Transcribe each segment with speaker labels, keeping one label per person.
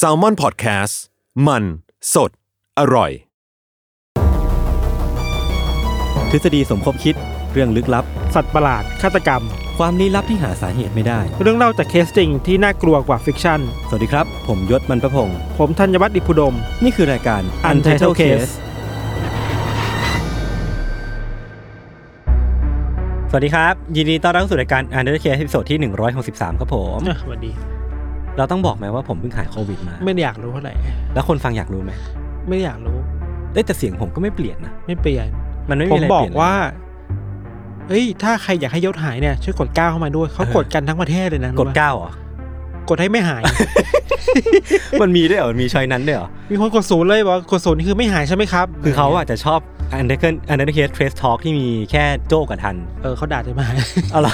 Speaker 1: s a l m o n PODCAST มัน สด อร่อย
Speaker 2: ทฤษฎีสมคบคิดเรื่องลึกลับ
Speaker 3: สัตว์ประหลาด ฆาตกรรม
Speaker 2: ความลี้ลับที่หาสาเหตุไม่ได้
Speaker 3: เรื่องเล่าจากเคสจริงที่น่ากลัวกว่า fiction
Speaker 2: สวัสดีครับ ผมยชญ์ บรรพพงศ์
Speaker 3: ผมธัญวัฒน์อิพภูดม
Speaker 2: นี่คือรายการ
Speaker 3: Untitled Case
Speaker 2: สวัสดีครับ ยินดีต้อนรับสู่รายการ Untitled Case ตอนที่ 163 ครับผม
Speaker 3: อะสวัสดี
Speaker 2: เราต้องบอกไหมว่าผมเพิ่งหายโควิดมา
Speaker 3: ไม่ได้อยากรู้เท่าไหร่
Speaker 2: แล้วคนฟังอยากรู้ไหม
Speaker 3: ไม่ได้อยากรู้
Speaker 2: เอ้ยแต่เสียงผมก็ไม่เปลี่ยนนะ
Speaker 3: ไม่เปลี่ยน
Speaker 2: มันไม่
Speaker 3: ผ
Speaker 2: มี
Speaker 3: ม
Speaker 2: อะไร
Speaker 3: บอ
Speaker 2: เป
Speaker 3: ก
Speaker 2: ลี่ยนเลย
Speaker 3: ว่าเฮ้ย ถ้าใครอยากให้ยศหายเนี่ยช่วยกดก้าวเข้ามาด้วยเขา
Speaker 2: เออ
Speaker 3: กดกันทั้งประเทศเลยนะ
Speaker 2: กด
Speaker 3: รู้ปะ
Speaker 2: เก้าเหรอ
Speaker 3: กดให้ไม่หาย
Speaker 2: มันมีด้วยเหรอ มีชอยนั้นด้วยเหรอ
Speaker 3: มีคนกดศูนย์เลยบอกว่ากดศูนย์นี่คือไม่หายใช่ไหมครับ
Speaker 2: คือเขาอาจจะชอบ Untitled Untitled Case Trace Talk ที่มีแค่โจ้กับทัน
Speaker 3: เออเขาด่าจะมา
Speaker 2: อะไร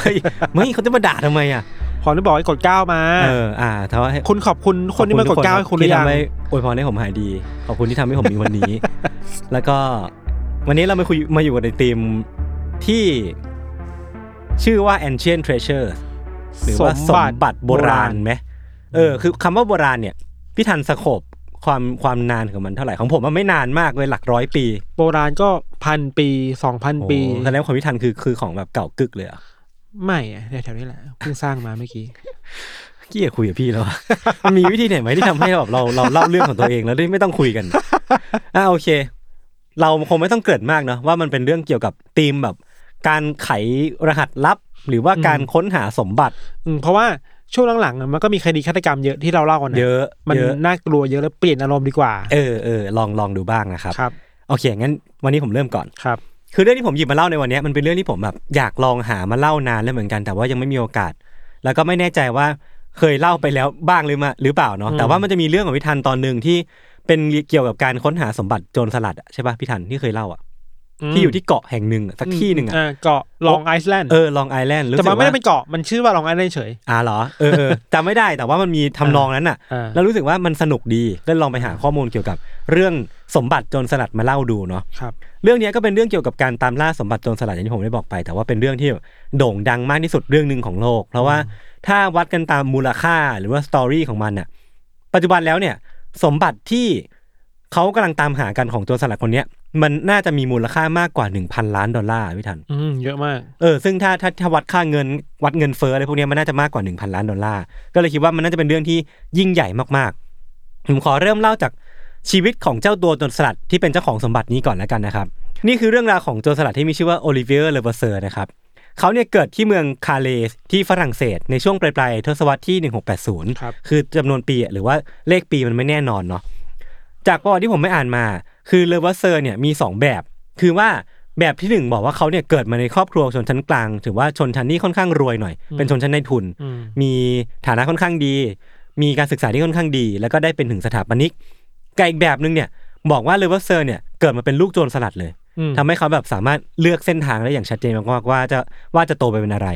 Speaker 2: ไม่เขาจะมาด่าทำไมอะ
Speaker 3: ขอที่บอกให้กดก้าวมา
Speaker 2: เอออ่าถ้าว่าให้
Speaker 3: คุณขอบคุณคนที่มากดก้าวให้คุณหรื
Speaker 2: ที่
Speaker 3: อยัง
Speaker 2: ทำให้อวยพรให้ผมหายดี ขอบคุณที่ทำให้ผมมีวันนี้ แล้วก็วันนี้เรามาคุยมาอยู่กันในทีมที่ชื่อว่า ancient treasure หรือว่าสมบัติโบราณไหมเออ คือคำว่าโบราณเนี่ยพี่ทันสโคบความความนานของมันเท่าไหร่ของผมมันไม่นานมากเลยหลักร้อยปี
Speaker 3: โบราณก็พันปีสองพันปี
Speaker 2: โอ้แสดงว่าของพี่ทันคือคือของแบบเก่ากึกเลยเหรอะ
Speaker 3: ไม่อะแถวๆนี้แหละเพิ่งสร้างมาเมื่อกี้
Speaker 2: เกี้ยคุยกับพี่แล้วอะมันมีวิธีไหนไหมที่ทำให้แบบเราเราเล่าเรื่องของตัวเองแล้วได้ไม่ต้องคุยกันอ่าโอเค เราคงไม่ต้องเกริดมากเนาะว่ามันเป็นเรื่องเกี่ยวกับธีมแบบ การไขรหัสลับ หรือว่าการค้นหาสมบัติ
Speaker 3: อืมเพราะว่าช่วงหลังๆอะมันก็มีคดีฆาตกรรมเยอะที่เราเล่ากันน
Speaker 2: เยอะ
Speaker 3: มัน
Speaker 2: เยอะ
Speaker 3: น่ากลัวเยอะแล้วเปลี่ยนอารมณ์ดีกว่า
Speaker 2: เออเออลองลองดูบ้างนะครับ
Speaker 3: ครับ
Speaker 2: โอเคงั้นวันนี้ผมเริ่มก่อน
Speaker 3: ครับ
Speaker 2: คือเรื่องที่ผมหยิบมาเล่าในวันนี้มันเป็นเรื่องที่ผมแบบอยากลองหามาเล่านานแล้วเหมือนกัน แต่ว่ายังไม่มีโอกาส แล้วก็ไม่แน่ใจว่าเคยเล่าไปแล้วบ้างหรือมาหรือเปล่าเนาะ
Speaker 3: อืม
Speaker 2: แต่ว่ามันจะมีเรื่องของพี่ทันตอนหนึ่งที่เป็นเกี่ยวกับการค้นหาสมบัติโจรสลัดอะใช่ป่ะพี่ทันที่เคยเล่าอะ ที่อยู่ที่เกาะแห่งหนึ่งอะสักที่หนึ่งอะา
Speaker 3: เกาะลองไอซ์แลนด์
Speaker 2: เออลองไอแลนด์รู้
Speaker 3: แต่
Speaker 2: สึ
Speaker 3: มัน
Speaker 2: ก
Speaker 3: ไม่
Speaker 2: ว่า
Speaker 3: ได้เป็นเกาะมันชื่อว่าลองไอซ์แลนด์เฉย
Speaker 2: อ่าเหรอเออเออจำไม่ได้แต่ว่ามันมีทำนองนั้นอะ
Speaker 3: อ่า
Speaker 2: แล้วรู้สึกว่ามันสนุกดีก็ลองไปหาข้อมูลเกี่ยวกับ เรื่องสมบัติโจรสลัดมาเล่าดูเนาะ
Speaker 3: ครับ
Speaker 2: เรื่องเนี้ยก็เป็นเรื่องเกี่ยวกับการตามล่าสมบัติโจรสลัดอย่างที่ผมได้บอกไป แต่ว่าเป็นเรื่องที่โด่งดังมากที่สุดเรื่องหนึ่งของโลก เพราะว่าถ้าวัดกันตามมูลค่าหรือว่าสตอรี่ของมันน่ะ ปัจจุบันแล้วเนี่ย สมบัติที่เขากำลังตามหากันของโจรสลัดคนเนี้ย มันน่าจะมีมูลค่ามากกว่า 1,000 ล้านดอลลาร์พี่ธัญ
Speaker 3: อืมเยอะมาก
Speaker 2: เออซึ่งถ้าถ้าถ้าวัดค่าเงินวัดเงินเฟ้ออะไรพวกเนี้ยมันน่าจะมากกว่า 1,000 ล้านดอลลาร์ก็เลยคิดว่ามันน่าจะเป็นเรื่องที่ยิ่งใหญ่มากๆผมขอเริ่มเล่าจากชีวิตของเจ้าตัวโจรสลัดที่เป็นเจ้าของสมบัตินี้ก่อนแล้วกันนะครับ นี่คือเรื่องราวของโจรสลัดที่มีชื่อว่าโอลิเวียร์เลเวอร์เซอร์นะครับเขาเนี่ยเกิดที่เมืองคาเลสที่ฝรั่งเศส ในช่วงปลายๆทศวรรษที่ 1680
Speaker 3: ครับ
Speaker 2: คือจำนวนปีหรือว่าเลขปีมันไม่แน่นอนเนาะจากประวัติที่ผมไปอ่านมา คือเลเวอร์เซอร์เนี่ยมีสองแบบ คือว่าแบบที่หนึ่งบอกว่าเขาเนี่ยเกิดมาในครอบครัวชนชั้นกลาง ถือว่าชนชั้นที่ค่อนข้างรวยหน่อย เป็นชนชั้นนายทุน
Speaker 3: อืม
Speaker 2: มีฐานะค่อนข้างดี มีการศึกษาที่ค่อนข้างดี แล้วก็ได้เป็นถึงสถาปนิกกับอีกแบบหนึ่งเนี่ยบอกว่าเลเวอร์เซอร์เนี่ยเกิดมาเป็นลูกโจรสลัดเลย
Speaker 3: อืม
Speaker 2: ทำให้เขาแบบสามารถเลือกเส้นทางได้อย่างชัดเจนมากๆว่าจะว่าจะโตไปเป็นอะไร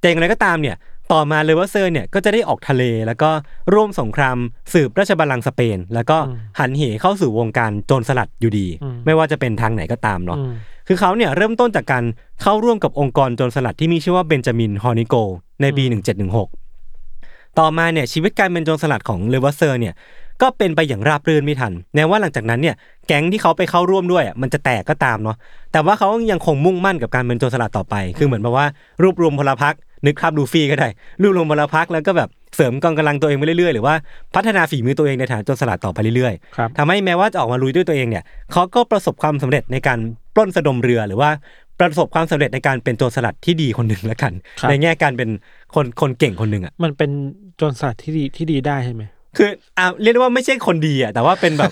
Speaker 2: แต่อย่างไรก็ตามเนี่ย ต่อมาเลเวอร์เซอร์เนี่ยก็จะได้ออกทะเลแล้วก็ร่วมสงครามสืบราชบัลลังก์สเปน แล้วก็หันเหเข้าสู่วงการโจรสลัดอยู่ดี ไม่ว่าจะเป็นทางไหนก็ตามเนาะ
Speaker 3: อืม
Speaker 2: คือเขาเนี่ยเริ่มต้นจากการเข้าร่วมกับองค์กรโจรสลัดที่มีชื่อว่าเบนจามินฮอร์นิโกลด์ ในปี 1716 ต่อมาเนี่ยชีวิตการเป็นโจรสลัดของเลเวอร์เซอร์เนี่ย ก็เป็นไปอย่างราบรื่นพี่ธัญแม้ว่าหลังจากนั้นเนี่ยแก๊งที่เขาไปเข้าร่วมด้วยอะมันจะแตกก็ตามเนาะแต่ว่าเขายังคงมุ่งมั่นกับการเป็นโจรสลัดต่อไป คือเหมือนแบบว่ารวบรวมพลพรรคนึกภาพลูฟี่ก็ได้รวบรวมพลพรรคแล้วก็แบบเสริมกองกำลังตัวเองไปเรื่อยๆ หรือว่าพัฒนาฝีมือตัวเองในฐานโจรสลัดต่อไปเรื่อยๆ
Speaker 3: ครับ
Speaker 2: ทำให้แม้ว่าจะออกมาลุยด้วยตัวเองเนี่ยเขาก็ประสบความสำเร็จในการปล้นสะดมเรือหรือว่าประสบความสำเร็จในการเป็นโจรสลัดที่ดีคนหนึ่งแล้วกัน
Speaker 3: ครับ
Speaker 2: ในแง่การเป็นคนคนเก่งคนหนึ่งอะ
Speaker 3: มันเป็นโจรสลัดที่ดีที่ดีได้ใช่ไหม
Speaker 2: คืออ่าเรียกได้ว่าไม่ใช่คนดีอะแต่ว่าเป็นแบบ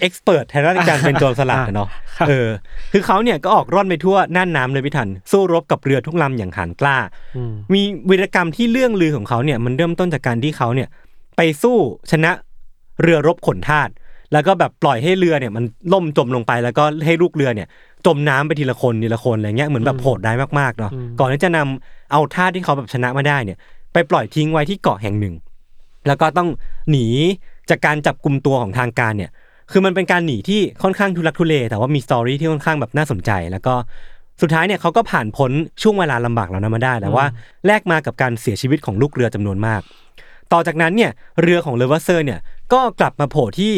Speaker 2: เอ็กซ์เพรสทางด้านการเป็นโจรสลัดอะเนาะ
Speaker 3: ครับ
Speaker 2: เออคือเขาเนี่ยก็ออกร่อนไปทั่วน่านน้ำเลยพี่ทัน สู้รบกับเรือทุกลำอย่างหานกล้า
Speaker 3: อืม
Speaker 2: มีวีรกรรมที่เรื่องลือของเขาเนี่ยมันเริ่มต้นจากการที่เขาเนี่ย ไปสู้ชนะเรือรบขนทาสแล้วก็แบบปล่อยให้เรือเนี่ยมันล่มจมลงไปแล้วก็ให้ลูกเรือเนี่ย จมน้ำไปทีละคนทีละคนอะไรเงี้ยเหมือนแบบโหดร้ายมากๆเนาะก่อนที่จะนำเอาทาสที่เขาแบบชนะมาได้เนี่ย ไปปล่อยทิ้งไว้ที่เกาะแห่งหนึ่ง แล้วก็ต้องหนีจากการจับกลุ่มตัวของทางการเนี่ย คือมันเป็นการหนีที่ค่อนข้างทุลักทุเล แต่ว่ามี story ที่ค่อนข้างแบบน่าสนใจ แล้วก็สุดท้ายเนี่ยเขาก็ผ่านพ้นช่วงเวลาลำบากเหล่านั้นมาได้แต่ว่าแลกมากับการเสียชีวิตของลูกเรือจำนวนมาก ต่อจากนั้นเนี่ยเรือของเลเวอร์เซอร์เนี่ยก็กลับมาโผล่ที่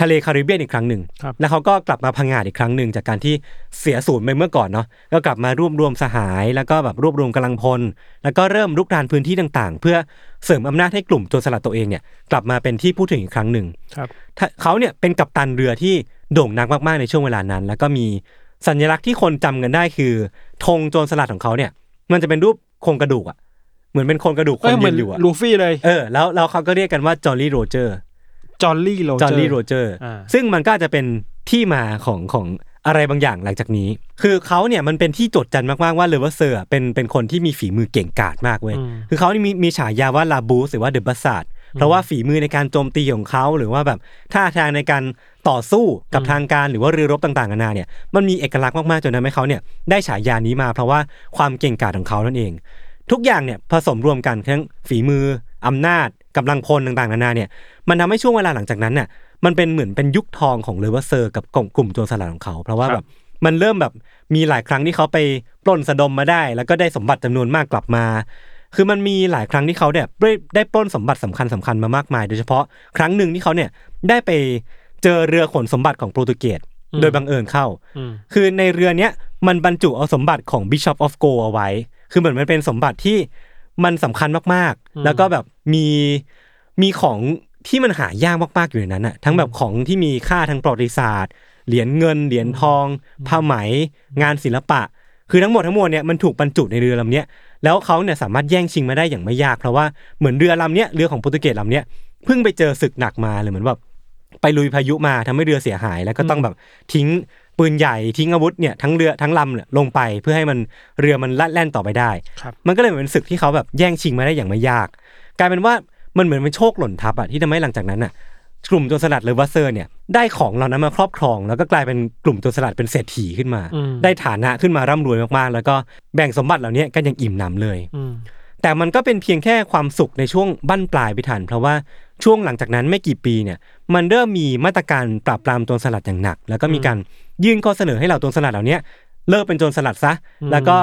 Speaker 2: ทะเลคาริบเบียนอีกครั้งหนึ่ง
Speaker 3: ครับ
Speaker 2: แล้วเขาก็กลับมาพังงาดอีกครั้งหนึ่งจากการที่เสียศูนย์ไปเมื่อก่อนเนาะก็กลับมารวบรวมสหาย แล้วก็แบบรวบรวมกำลังพล แล้วก็เริ่มลุกรานพื้นที่ต่างๆ เพื่อเสริมอำนาจให้กลุ่มโจรสลัดตัวเองเนี่ยกลับมาเป็นที่พูดถึงอีกครั้งหนึ่ง
Speaker 3: ครับ
Speaker 2: ถ้าเขาเนี่ยเป็นกัปตันเรือที่โด่งดังมากๆในช่วงเวลานั้น แล้วก็มีสัญลักษณ์ที่คนจำกันได้คือธงโจรสลัดของเขาเนี่ยมันจะเป็นรูปโครงกระดูกอะเหมือนเป็นโครงกระดูกค
Speaker 3: เอ้ย
Speaker 2: น
Speaker 3: เหมื
Speaker 2: ยื
Speaker 3: อน
Speaker 2: นอยู่อะ
Speaker 3: ลูฟี่เลย
Speaker 2: เออแล้วแล้วเขาก็เรียกกันว่าจอร์ลี่โรเจอร์
Speaker 3: จอร์ลี่โร
Speaker 2: จอ
Speaker 3: เจอ
Speaker 2: ร์ลี่
Speaker 3: ร์
Speaker 2: โรเจอร์
Speaker 3: อ่า
Speaker 2: ซึ่งมันก็อาจจะเป็นที่มาของของอะไรบางอย่างหลังจากนี้ คือเขาเนี่ยมันเป็นที่จดจำกันมากๆว่าเลเวอร์เซอร์เป็นเป็นคนที่มีฝีมือเก่งกาจมากเว้ยคือเขานี่มีมีฉายาว่า La Buse หรือว่า The Buzzard เพราะว่าฝีมือในการโจมตีของเขาหรือว่าแบบท่าทางในการต่อสู้กับทางการหรือว่าเรือรบต่างๆนานาเนี่ยมันมีเอกลักษณ์มากๆจนทำให้เขาเนี่ยได้ฉายานี้มาเพราะว่าความเก่งกาจของเขานั่นเอง ทุกอย่างเนี่ยผสมรวมกันทั้งฝีมืออำนาจ กำลังพลต่างๆนานาเนี่ยมันทำให้ช่วงเวลาหลังจากนั้นน่ะมันเป็นเหมือนเป็นยุคทองของเลเวอร์เซอร์กับกลุ่มกลุ่มโจรสลัดของเขา เพราะว่า
Speaker 3: ครับ
Speaker 2: แบบมันเริ่มแบบมีหลายครั้งที่เขาไปปล้นสะดมมาได้ แล้วก็ได้สมบัติจำนวนมากกลับมา คือมันมีหลายครั้งที่เขาเนี่ยได้ได้ปล้นสมบัติสำคัญสำคัญมามากมาย โดยเฉพาะครั้งหนึ่งที่เขาเนี่ยได้ไปเจอเรือขนสมบัติของโปรตุเกสโดยบังเอิญเข้า
Speaker 3: อืม
Speaker 2: คือในเรือเนี้ยมันบรรจุเอาสมบัติของ Bishop of Goa เอาไว้ คือเหมือนมันเป็นสมบัติที่ มันสำคัญมากๆ แล้วก็แบบมีมีของที่มันหายากมากๆอยู่ในนั้นอะทั้งแบบของที่มีค่าทางประวัติศาสตร์ เหรียญเงิน เหรียญทองผ้าไหม งานศิลปะ คือทั้งหมดทั้งมวลเนี่ยมันถูกบรรจุในเรือลำเนี้ยแล้วเขาเนี่ยสามารถแย่งชิงมาได้อย่างไม่ยากเพราะว่าเหมือนเรือลำเนี้ยเรือของโปรตุเกสลำเนี้ยเพิ่งไปเจอศึกหนักมาเลยเหมือนแบบไปลุยพายุมาทำให้เรือเสียหาย แล้วก็ต้องแบบทิ้ง ปืนใหญ่ทิ้งอาวุธเนี่ยทั้งเรือทั้งลำเนี่ยลงไปเพื่อให้มันเรือมันลัดแล่นต่อไปได้
Speaker 3: ครับ
Speaker 2: มันก็เลยเหมือนเป็นศึกที่เขาแบบแย่งชิงมาได้อย่างไม่ยาก กลายเป็นว่ามันเหมือนเป็นโชคหล่นทับอะที่ทำให้หลังจากนั้นอะกลุ่มโจรสลัดเลวัสเซอร์เนี่ยได้ของเหล่านั้นมาครอบครอง แล้วก็กลายเป็นกลุ่มโจรสลัดเป็นเศรษฐีขึ้นมา
Speaker 3: อืม
Speaker 2: ได้ฐานะขึ้นมาร่ำรวยมากๆ แล้วก็แบ่งสมบัติเหล่านี้กันอย่างอิ่มหนำเลย
Speaker 3: อืม
Speaker 2: แต่มันก็เป็นเพียงแค่ความสุขในช่วงบั้นปลายไปทันเพราะว่าช่วงหลังจากนั้นไม่กี่ปีเนี่ยมันเริ่มมีมาตรการปราบปรามโจรสลัดอย่างหนัก แล้วก็มีการ ยื่นข้อเสนอให้เหล่าโจรสลัดเหล่านี้เลิกเป็นโจรสลัดซะ แล้วก็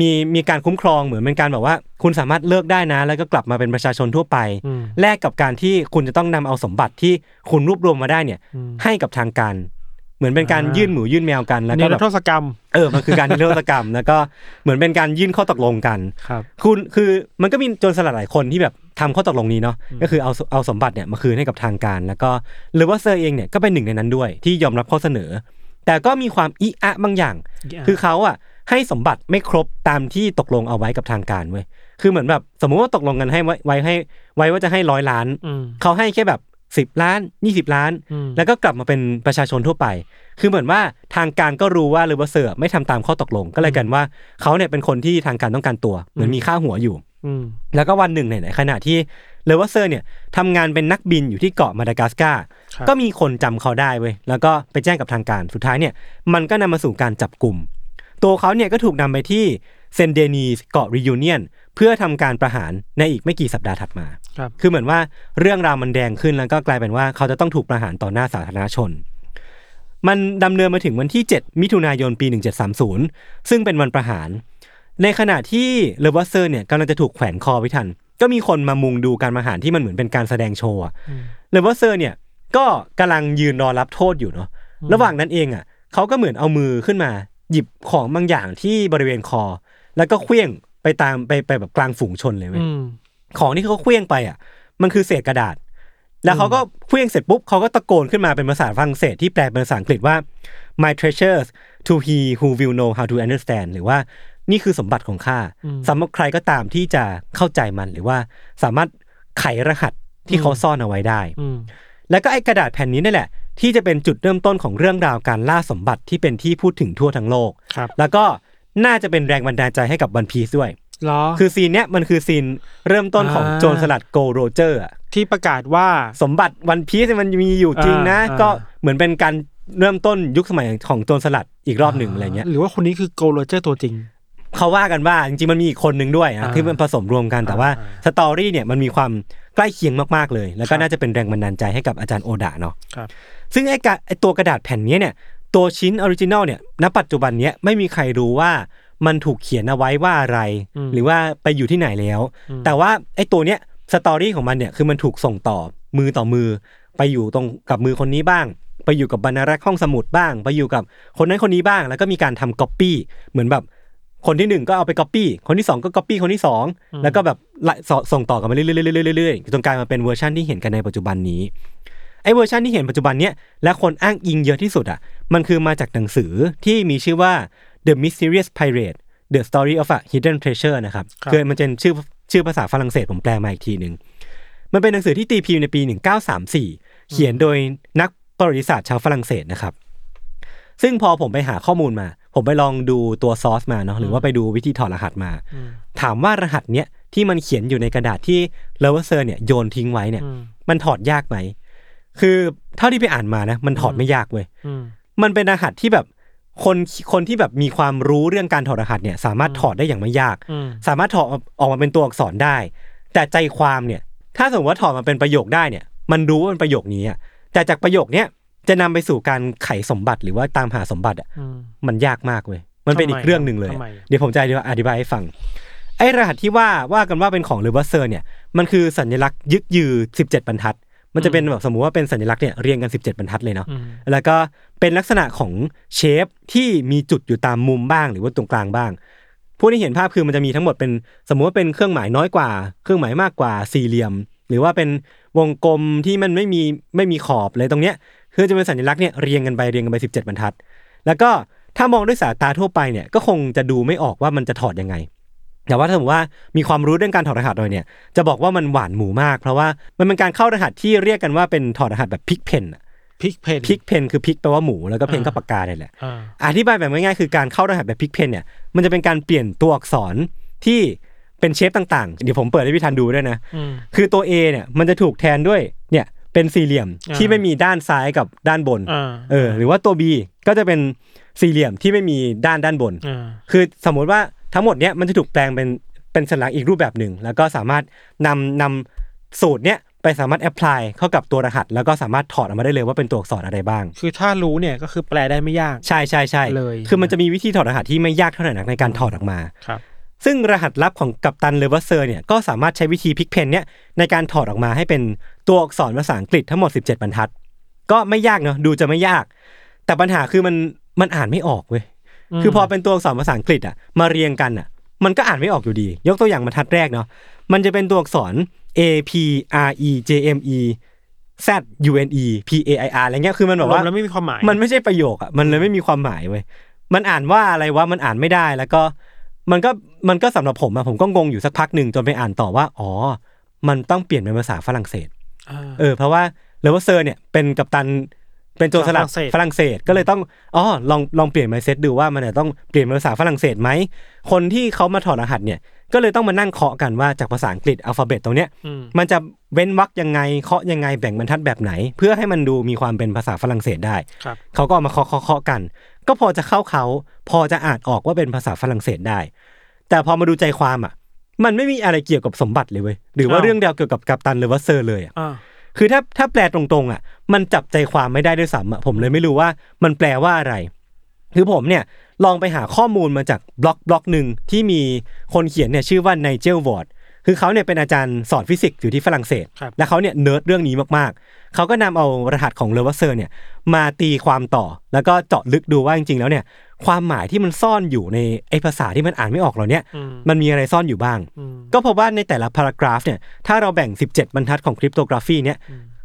Speaker 2: มีมีการคุ้มครองเหมือนเป็นการแบบว่า คุณสามารถเลิกได้นะ แล้วก็กลับมาเป็นประชาชนทั่วไป
Speaker 3: อืม
Speaker 2: แลกกับการที่คุณจะต้องนำเอาสมบัติที่คุณรวบรวมมาได้เนี่ย
Speaker 3: อืม
Speaker 2: ให้กับทางการ เหมือนเป็นการ
Speaker 3: อ่ายื่
Speaker 2: ยื่นหมูยื่นแมวกันแล้ว
Speaker 3: ใน
Speaker 2: ก็
Speaker 3: รั
Speaker 2: แบบ
Speaker 3: ทศกรรม
Speaker 2: เออมันคือการนิรโทษกรรม แล้วก็เหมือนเป็นการยื่นข้อตกลงกัน
Speaker 3: ครับ
Speaker 2: คุณคือมันก็มีโจรสลัดหลายคนที่แบบทำข้อตกลงนี้เนาะก็คือเอาเอาสมบัติเนี่ยมาคืนให้กับทางการ แล้วก็เลเวอร์เซอร์เองเนี่ยก็เป็นหนึ่งในนั้นด้วยที่ยอมรับข้อเสนอ แต่ก็มีความอิอะบางอย่าง
Speaker 3: อิอะ
Speaker 2: คือเขาอะให้สมบัติไม่ครบตามที่ตกลงเอาไว้กับทางการเว้ยคือเหมือนแบบสมมุติว่าตกลงกันให้ไว้ไว้ให้ไว้ว่าจะให้ร้อยล้าน
Speaker 3: อืม
Speaker 2: เขาให้แค่แบบสิบล้านยี่สิบล้าน
Speaker 3: อืม
Speaker 2: แล้วก็กลับมาเป็นประชาชนทั่วไป คือเหมือนว่าทางการก็รู้ว่าเลเวอร์เซอร์ไม่ทำตามข้อตกลงก็เลยกันว่าเขาเนี่ยเป็นคนที่ทางการต้องการตัว เหมือนมีค่าหัวอยู่
Speaker 3: อืม
Speaker 2: แล้วก็วันหนึ่งเนี่ยในขณะที่ เลเวอร์เซอร์เนี่ยทำงานเป็นนักบินอยู่ที่เกาะมาดากัสการ์
Speaker 3: ครับ
Speaker 2: ก็มีคนจำเขาได้เว้ยแล้วก็ไปแจ้งกับทางการสุดท้ายเนี่ยมันก็นำมาสู่การจับกลุ่ม ตัวเขาเนี่ยก็ถูกนำไปที่เซนเดนีสเกาะริยูเนียนเพื่อทำการประหารในอีกไม่กี่สัปดาห์ถัดมา
Speaker 3: ครับ
Speaker 2: คือเหมือนว่าเรื่องราวมันแดงขึ้นแล้วก็กลายเป็นว่าเขาจะต้องถูกประหารต่อหน้าสาธารณชน มันดำเนินมาถึงวันที่ 7 มิถุนายนปี 1730 ซึ่งเป็นวันประหาร ในขณะที่เลเวอร์เซอร์เนี่ยกำลังจะถูกแขวนคอพี่ทัน ก็มีคนมามุงดูการประหารที่มันเหมือนเป็นการแสดงโชว์อะเลเวอร์เซอร์เนี่ยก็กำลังยืนรอรับโทษอยู่เนาะระหว่างนั้นเองอะเขาก็เหมือนเอามือขึ้นมา หยิบของบางอย่างที่บริเวณคอ แล้วก็เขวี้ยงไปตามไปไปแบบกลางฝูงชนเลยเว้ย
Speaker 3: อืม
Speaker 2: ของที่เขาเขวี้ยงไปอะ มันคือเศษกระดาษ แล้วเขาก็เขวี้ยงเสร็จปุ๊บเขาก็ตะโกนขึ้นมาเป็นภาษาฝรั่งเศสที่แปลเป็นภาษาอังกฤษว่า my treasures to he who will know how to understand หรือว่า นี่คือสมบัติของข้าสำหรับใครก็ตามที่จะเข้าใจมันหรือว่าสามารถไขรหัสที่เขาซ่อนเอาไว้ได้
Speaker 3: อืม
Speaker 2: แล้วก็ไอ้กระดาษแผ่นนี้นี่แหละ ที่จะเป็นจุดเริ่มต้นของเรื่องราวการล่าสมบัติที่เป็นที่พูดถึงทั่วทั้งโลก
Speaker 3: ครับ
Speaker 2: แล้วก็น่าจะเป็นแรงบันดาลใจให้กับวันพีซด้วย
Speaker 3: เหรอ
Speaker 2: คือ scene เนี้ยมันคือ scene เริ่มต้นของ
Speaker 3: อ่า
Speaker 2: โจรสลัดโกลโรเจอร์อะ
Speaker 3: ที่ประกาศว่า
Speaker 2: สมบัติวันพีซมันมีอยู่จริงนะ
Speaker 3: อ่า
Speaker 2: ก็เหมือนเป็นการเริ่มต้นยุคสมัยของโจรสลัดอีกรอบหนึ่งอะไรเงี้ย
Speaker 3: หรือว่าคนนี้คือโกลโรเจอร์ตัวจริง
Speaker 2: เขาว่ากันว่าจริงๆมันมีอีกคนหนึ่งด้วยนะ
Speaker 3: อ่า
Speaker 2: ที่มันผสมรวมกันแต่ว่า
Speaker 3: อ่า
Speaker 2: story เนี่ยมันมีความใกล้เคียงมากๆเลย แล้วก็
Speaker 3: ครับ
Speaker 2: น่าจะเป็นแรงบันดาลใจให้กับอาจารย์โอดะเนาะ
Speaker 3: ครับ
Speaker 2: ซึ่งไอ้กะไอ้ตัวกระดาษแผ่นเนี้ยเนี่ย ตัวชิ้น original เนี่ยณปัจจุบันเนี้ยไม่มีใครรู้ว่ามันถูกเขียนเอาไว้ว่าอะไร
Speaker 3: อืม
Speaker 2: หรือว่าไปอยู่ที่ไหนแล้ว
Speaker 3: อืม
Speaker 2: แต่ว่าไอ้ตัวเนี้ย story ของมันเนี่ยคือมันถูกส่งต่อมือต่อมือ ไปอยู่ตรงกับมือคนนี้บ้าง ไปอยู่กับบรรณารักษ์ห้องสมุดบ้าง ไปอยู่กับคนนั้นคนนี้บ้าง แล้วก็มีการทำก๊อปปี้เหมือนแบบ คนที่หนึ่งก็เอาไปก๊อปปี้คนที่สองก็ก๊อปปี้คนที่สองแล้วก็แบบไล่สส่งต่อกันมาเรื่อยๆเรื่อยๆจนกลายมาเป็นเวอร์ชันที่เห็นกันในปัจจุบันนี้ไอ้เวอร์ชันที่เห็นปัจจุบันเนี้ยและคนอ้างอิงเยอะที่สุดอะมันคือมาจากหนังสือที่มีชื่อว่า The Mysterious Pirate The Story of a Hidden Treasure นะครับ
Speaker 3: ครับ
Speaker 2: คือมันเป็นชื่อชื่อภาษาฝรั่งเศสผมแปลมาอีกทีหนึ่งมันเป็นหนังสือที่ตีพิมพ์ในปี 1934 เขียนโดยนักประวัติศาสตร์ชาวฝรั่งเศสนะครับ ซึ่งพอผมไปหาข้อมูลมา ผมไปลองดูตัวซอสมาเนาะหรือว่าไปดูวิธีถอดรหัสมา
Speaker 3: อืม
Speaker 2: ถามว่ารหัสเนี้ยที่มันเขียนอยู่ในกระดาษที่เลเวอร์เซอร์เนี่ยโยนทิ้งไว้เนี่ย
Speaker 3: อืม
Speaker 2: มันถอดยากไหม คือเท่าที่ไปอ่านมานะ มันถอดไม่ยากเว้ย
Speaker 3: อืม
Speaker 2: มันเป็นรหัสที่แบบคนคนที่แบบมีความรู้เรื่องการถอดรหัสเนี่ย สามารถถอดได้อย่างไม่ยาก
Speaker 3: อืม
Speaker 2: สามารถถอดออกมาเป็นตัวอักษรได้ แต่ใจความเนี่ย ถ้าสมมติว่าถอดมาเป็นประโยคได้เนี่ย มันรู้ว่าเป็นประโยคนี้อะแต่จากประโยคเนี้ย จะนำไปสู่การไขสมบัติหรือว่าตามหาสมบัติอะ
Speaker 3: อืม
Speaker 2: มันยากมากเว้ยมันเป็น
Speaker 3: ทำไม
Speaker 2: อีกเรื่องหนึ่งเลย
Speaker 3: ทำไม
Speaker 2: เดี๋ยวผมจะอธิบายให้ฟัง ไอ้รหัสที่ว่าว่ากันว่าเป็นของเลเวอร์เซอร์เนี่ยมันคือสัญลักษณ์ยึกยือ 17 บรรทัด มันจะเป็นแบบสมมุติว่าเป็นสัญลักษณ์เนี่ยเรียงกัน 17 บรรทัดเลยเนาะ
Speaker 3: อืม
Speaker 2: แล้วก็เป็นลักษณะของเชฟที่มีจุดอยู่ตามมุมบ้างหรือว่าตรงกลางบ้างผู้ที่เห็นภาพคือมันจะมีทั้งหมดเป็นสมมุติว่าเป็นเครื่องหมายน้อยกว่า เครื่องหมายมากกว่าสี่เหลี่ยม หรือว่าเป็นวงกลมที่มันไม่มีไม่มีขอบเลยตรงเนี้ย คือจะเป็นสัญลักษณ์เนี่ยเรียงกันไปเรียงกันไป 17 บรรทัด แล้วก็ถ้ามองด้วยสายตาทั่วไปเนี่ยก็คงจะดูไม่ออกว่ามันจะถอดยังไง แต่ว่าถ้าสมมติว่ามีความรู้เรื่องการถอดรหัสหน่อยเนี่ยจะบอกว่ามันหวานหมูมาก เพราะว่ามันเป็นการเข้ารหัสที่เรียกกันว่าเป็นถอดรหัสแบบ pigpen pigpen pigpen คือ pig แปลว่าหมูแล้วก็ pen ก็ปากกาเนี่ยแหละ
Speaker 3: อ่า
Speaker 2: อธิบายแบบง่ายๆคือการเข้ารหัสแบบ pigpen เนี่ยมันจะเป็นการเปลี่ยนตัวอักษรที่เป็น shape ต่างๆ เดี๋ยวผมเปิดให้พี่ทันดูด้วยนะ
Speaker 3: อืม
Speaker 2: คือตัว A เนี่ยมันจะถูกแทนด้วยเนี่ย เป็นสี่เหลี่ยม
Speaker 3: อ่า
Speaker 2: ที่ไม่มีด้านซ้ายกับด้านบน
Speaker 3: อ่า
Speaker 2: เออ หรือว่าตัว B ก็จะเป็นสี่เหลี่ยมที่ไม่มีด้านด้านบน
Speaker 3: อ่า
Speaker 2: คือสมมุติว่าทั้งหมดเนี้ยมันจะถูกแปลงเป็นเป็นสัญลักษณ์อีกรูปแบบหนึ่ง แล้วก็สามารถนำนำสูตรเนี้ยไปสามารถ apply เข้ากับตัวรหัส แล้วก็สามารถถอดออกมาได้เลยว่าเป็นตัวอักษรอะไรบ้าง
Speaker 3: คือถ้ารู้เนี่ยก็คือแปลได้ไม่ยาก
Speaker 2: ใช่ใช่ใช่
Speaker 3: เลย
Speaker 2: คือมันจะมีวิธีถอดรหัสที่ไม่ยากเท่าไหร่นักในการถอดออกมา
Speaker 3: ครับ
Speaker 2: ซึ่งรหัสลับของกัปตันเลเวอร์เซอร์เนี่ยก็สามารถใช้วิธี pigpen เนี่ยในการถอดออกมาให้เป็น ตัวอักษรภาษาอังกฤษทั้งหมด 17 บรรทัด ก็ไม่ยากเนาะดูจะไม่ยาก แต่ปัญหาคือมันมันอ่านไม่ออกเว้ย
Speaker 3: อืม
Speaker 2: คือพอเป็นตัวอักษรภาษาอังกฤษอะมาเรียงกันอะ มันก็อ่านไม่ออกอยู่ดี ยกตัวอย่างบรรทัดแรกเนาะมันจะเป็นตัวอักษร A P R E J M E Z U N E P A I R อะไรเงี้ยคือมันแบบว่า
Speaker 3: รวมแล้วไม่มีความหมาย
Speaker 2: มันไม่ใช่ประโยคอะมันเลยไม่มีความหมายเว้ยมันอ่านว่าอะไรวะมันอ่านไม่ได้แล้วก็มันก็มันก็สำหรับผมอะผมก็งงอยู่สักพักหนึ่งจนไปอ่านต่อว่า อ๋อ มันต้องเปลี่ยนเป็นภาษาฝรั่งเศส
Speaker 3: อ่า
Speaker 2: เออเพราะว่าเลเวอร์เซอร์เนี่ยเป็นกัปตันเป็นโจรสลัด
Speaker 3: ฝรั่งเศส
Speaker 2: ฝรั่งเศสก็เลยต้องอ๋อลองลองเปลี่ยน mindset ดูว่ามันจะต้องเปลี่ยนเป็นภาษาฝรั่งเศสไหมคนที่เขามาถอดรหัสเนี่ยก็เลยต้องมานั่งเคาะกันว่าจากภาษาอังกฤษ alphabet ตรงเนี้ย
Speaker 3: อืม
Speaker 2: มันจะเว้นวรรคยังไงเคาะยังไงแบ่งบรรทัดแบบไหน เพื่อให้มันดูมีความเป็นภาษาฝรั่งเศสได้
Speaker 3: ครับ
Speaker 2: เขาก็เอามาเคาะเคาะเคาะกัน ก็พอจะเข้าเขาพอจะอ่านออกว่าเป็นภาษาฝรั่งเศสได้ แต่พอมาดูใจความอะ มันไม่มีอะไรเกี่ยวกับสมบัติเลยเว้ยหรือว่า
Speaker 3: อ้าว
Speaker 2: เรื่องเดียวเกี่ยวกับกัปตันเลเวอร์เซอร์เลยอะ
Speaker 3: อ่า
Speaker 2: คือถ้าถ้าแปลตรงๆอะ มันจับใจความไม่ได้ด้วยซ้ำอะผมเลยไม่รู้ว่ามันแปลว่าอะไร คือผมเนี่ยลองไปหาข้อมูลมาจากบล็อกบล็อกหนึ่งที่มีคนเขียนเนี่ยชื่อว่าไนเจลวอร์ดคือเขาเนี่ยเป็นอาจารย์สอนฟิสิกส์อยู่ที่ฝรั่งเศส
Speaker 3: ครับ
Speaker 2: และเขาเนี่ยเนิร์ดเรื่องนี้มากๆ เขาก็นำเอารหัสของเลเวอร์เซอร์เนี่ยมาตีความต่อแล้วก็เจาะลึกดูว่าจริงๆแล้วเนี่ยความหมายที่มันซ่อนอยู่ในไอ้ภาษาที่มันอ่านไม่ออกเหล่าเนี้ย
Speaker 3: อืม
Speaker 2: มันมีอะไรซ่อนอยู่บ้าง
Speaker 3: อืม
Speaker 2: ก็พบว่าในแต่ละพารากราฟเนี่ยถ้าเราแบ่ง 17 บรรทัดของคริปโตกราฟีเนี่ย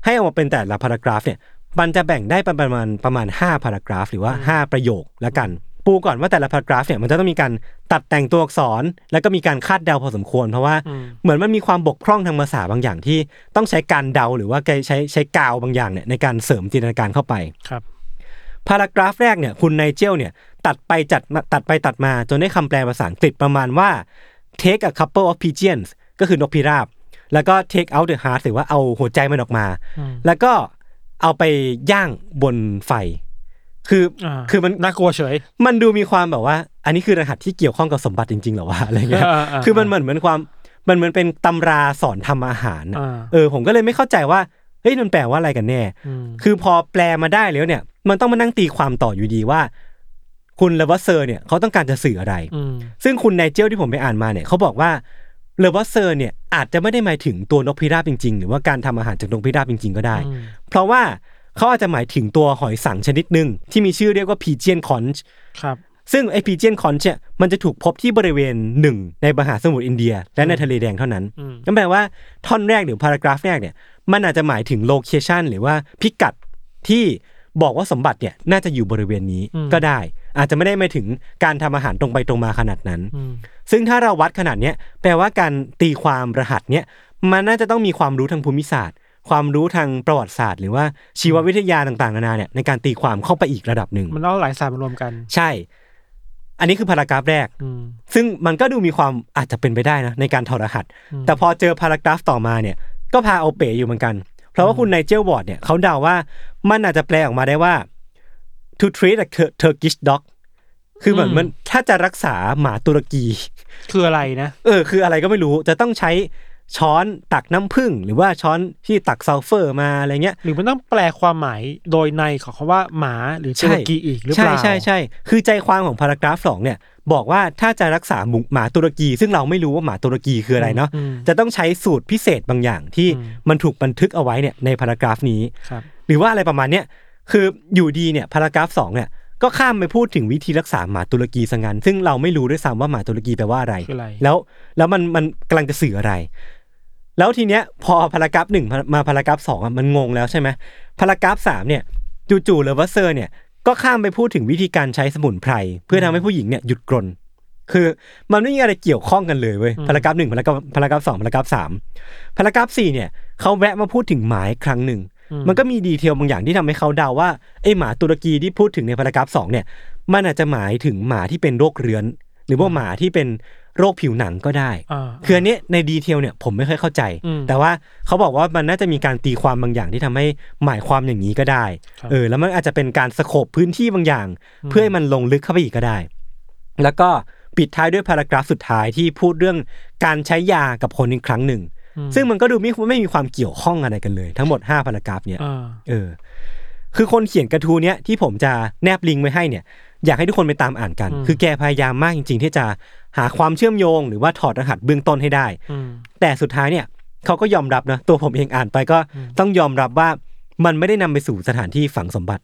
Speaker 2: ให้ออกมาเป็นแต่ละพารากราฟเนี่ยมันจะแบ่งได้ประมาณประมาณ5พารากราฟ หรือว่า 5 ประโยคแล้วกัน ปูก่อนว่าแต่ละพารากราฟเนี่ยมันจะต้องมีการตัดแต่งตัวอักษร แล้วก็มีการคาดเดาพอสมควร เพราะว่า
Speaker 3: อืม
Speaker 2: เหมือนมันมีความบกพร่องทางภาษาบางอย่างที่ต้องใช้การเดาหรือว่าใช้ใช้กาวบางอย่างเนี่ยในการเสริมจินตนาการเข้าไป
Speaker 3: ครับ
Speaker 2: พารากราฟแรกเนี่ยคุณไนเจลเนี่ยตัดไปจัดมาตัดไปตัดมาจนได้คำแปลภาษาอังกฤษประมาณว่า take a couple of pigeons ก็คือนกพิราบ แล้วก็ take out the heart หรือว่าเอาหัวใจมันออกมา
Speaker 3: อืม
Speaker 2: แล้วก็เอาไปย่างบนไฟ คืออ
Speaker 3: อ่า
Speaker 2: คือมัน
Speaker 3: น่ากลัวเฉย
Speaker 2: มันดูมีความแบบว่า อันนี้คือรหัสที่เกี่ยวข้องกับสมบัติจริงๆเหรอวะอะไรเงี้ย
Speaker 3: อ่าอ่า
Speaker 2: คือมันเหมือนเหมือนความมันเหมือนเป็นตำราสอนทำอาหารน่ะ
Speaker 3: อ่า
Speaker 2: เออ ผมก็เลยไม่เข้าใจว่าเฮ้ยมันแปลว่าอะไรกันแน่
Speaker 3: อืม
Speaker 2: คือพอแปลมาได้แล้วเนี่ย มันต้องมานั่งตีความต่ออยู่ดีว่า คุณเลเวอร์เซอร์เนี่ยเขาต้องการจะสื่ออะไร
Speaker 3: อืม
Speaker 2: ซึ่งคุณไนเจลที่ผมไปอ่านมาเนี่ยเขาบอกว่าเลเวอร์เซอร์เนี่ยอาจจะไม่ได้หมายถึงตัวนกพิราบจริง ๆ หรือว่าการทำอาหารจากนกพิราบจริง ๆ ก็ได้
Speaker 3: อืม
Speaker 2: เพราะว่า เขาอาจจะหมายถึงตัวหอยสังข์ชนิดหนึ่งที่มีชื่อเรียกว่า pigeon conch ค
Speaker 3: รับ
Speaker 2: ซึ่งไอ pigeon conch เนี่ยมันจะถูกพบที่บริเวณหนึ่งในมหาสมุทรอินเดีย และในทะเลแดงเท่านั้น
Speaker 3: อืม
Speaker 2: นั่นแปลว่าท่อนแรกหรือ paragraph แรกเนี่ยมันอาจจะหมายถึง location หรือว่าพิกัดที่บอกว่าสมบัติเนี่ยน่าจะอยู่บริเวณนี้ก็ได้ อาจจะไม่ได้หมายถึงการทำอาหารตรงไปตรงมาขนาดนั้น
Speaker 3: อืม
Speaker 2: ซึ่งถ้าเราวัดขนาดเนี้ยแปลว่าการตีความรหัสเนี้ยมันน่าจะต้องมีความรู้ทางภูมิศาสตร์ ความรู้ทางประวัติศาสตร์ หรือว่าชีววิทยาต่างๆนานาเนี่ยในการตีความเข้าไปอีกระดับหนึ่ง
Speaker 3: มันเอาหลายศาสตร์มารวมกัน
Speaker 2: ใช่ อันนี้คือ paragraph แรก
Speaker 3: อืม
Speaker 2: ซึ่งมันก็ดูมีความอาจจะเป็นไปได้นะในการถอดรหัส
Speaker 3: อืม
Speaker 2: แต่พอเจอ paragraph ต่อมาเนี่ย ก็พาเอาเป๋อยู่เหมือนกัน เพราะว่าคุณไนเจลวอร์ดเนี่ยเขาเดาว่ามันอาจจะแปลออกมาได้ว่า to treat a Tur- Turkish dog คือเหมือนมันถ้าจะรักษาหมาตุรกี
Speaker 3: คืออะไรนะ
Speaker 2: เออ คืออะไรก็ไม่รู้จะต้องใช้ ช้อนตักน้ำผึ้งหรือว่าช้อนที่ตักซัลเฟอร์มาอะไรเงี้ย
Speaker 3: หรือมันต้องแปลความหมายโดยในของคำว่าหมาหรือตุรกีอีกหรือเป
Speaker 2: ใช่
Speaker 3: ล่า
Speaker 2: ใช่ใช่คือใจความของพารากราฟสองเนี่ยบอกว่าถ้าจะรักษาหมูหมาตุรกี ซึ่งเราไม่รู้ว่าหมาตุรกีคืออะไรเนาะ
Speaker 3: อืม
Speaker 2: จะต้องใช้สูตรพิเศษบางอย่างที่
Speaker 3: อืม
Speaker 2: มันถูกบันทึกเอาไว้เนี่ยในพารากราฟนี้
Speaker 3: ครับ
Speaker 2: หรือว่าอะไรประมาณเนี้ยคืออยู่ดีเนี่ยพารากราฟสองเนี่ยก็ข้ามไปพูดถึงวิธีรักษาหมาตุรกีซะงั้นซึ่งเราไม่รู้ด้วยซ้ำว่าหมาตุรกีแปลว่าอะไร
Speaker 3: คืออะไร
Speaker 2: แล้วแล้วมันมันกำลังจะสื่ออะไร แล้วทีเนี้ยพอ paragraph หนึ่งมา paragraph สองอะมันงงแล้วใช่ไหม paragraph สามเนี่ยจู่ๆเลเวอร์เซอร์เนี่ยก็ข้ามไปพูดถึงวิธีการใช้สมุนไพรเพื่อทำให้ผู้หญิงเนี่ยหยุดกรนคือมันไม่มีอะไรเกี่ยวข้องกันเลยเว้ย paragraph หนึ่ง paragraph paragraph สอง paragraph สาม paragraph สี่เนี่ยเขาแวะมาพูดถึงหมาอีกครั้งหนึ่ง
Speaker 3: อืม
Speaker 2: มันก็มี detail บางอย่างที่ทำให้เขาเดาว่าไอหมาตุรกีที่พูดถึงใน paragraph สองเนี่ยมันอาจจะหมายถึงหมาที่เป็นโรคเรื้อน หรือว่าหมาที่เป็น โรคผิวหนังก็ได้
Speaker 3: อ่า
Speaker 2: คืออันเนี้ยในดีเทลเนี่ยผมไม่ค่อยเข้าใจ
Speaker 3: อืม
Speaker 2: แต่ว่าเขาบอกว่ามันน่าจะมีการตีความบางอย่างที่ทำให้หมายความอย่างนี้ก็ได้
Speaker 3: ครับ
Speaker 2: เออแล้วมันอาจจะเป็นการสโคบพื้นที่บางอย่าง เพื่อให้มันลงลึกเข้าไปอีกก็ได้ แล้วก็ปิดท้ายด้วยพารากราฟสุดท้ายที่พูดเรื่องการใช้ยากับคนอีกครั้งหนึ่ง
Speaker 3: อืม
Speaker 2: ซึ่งมันก็ดูไม่ไม่มีความเกี่ยวข้องอะไรกันเลย ทั้งหมด5พารากราฟเนี่ย
Speaker 3: อ่า
Speaker 2: เออคือคนเขียนกระทู้เนี้ยที่ผมจะแนบลิงก์ไว้ให้เนี่ยอยากให้ทุกคนไปตามอ่านกัน คือแกพยายามมากจริง ๆ ที่จะ หาความเชื่อมโยงหรือว่าถอดรหัสเบื้องต้นให้ได้
Speaker 3: อืม
Speaker 2: แต่สุดท้ายเนี่ยเขาก็ยอมรับนะตัวผมเองอ่านไปก็ต้องยอมรับว่ามันไม่ได้นำไปสู่สถานที่ฝังสมบัติ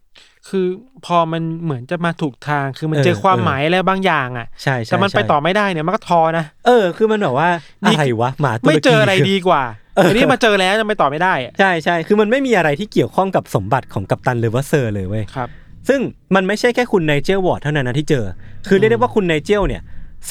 Speaker 3: คือพอมันเหมือนจะมาถูกทาง คือมัน
Speaker 2: เออ
Speaker 3: เจอความ
Speaker 2: เออ
Speaker 3: หมายอะไรบางอย่างอะ
Speaker 2: ใช่ใช่
Speaker 3: แต่มันไป
Speaker 2: ใช่
Speaker 3: ต่อไม่ได้เนี่ยมันก็ทอนะ
Speaker 2: เออ คือมันแบบว่า
Speaker 3: นี่
Speaker 2: อะไรวะหมาตุรกี
Speaker 3: ไม่เจออะไรดีกว่า
Speaker 2: เออ
Speaker 3: อันนี้มาเจอแล้วยังไปต่อไม่ได้อะ
Speaker 2: ใช่ใช่ คือมันไม่มีอะไรที่เกี่ยวข้องกับสมบัติของกัปตันเลเวอร์เซอร์เลยเว้ย
Speaker 3: ครับ
Speaker 2: ซึ่งมันไม่ใช่แค่คุณไนเจลวอร์ดเท่านั้นนะที่เจอ คือเรียกได้ว่าคุณไนเจลเนี่ย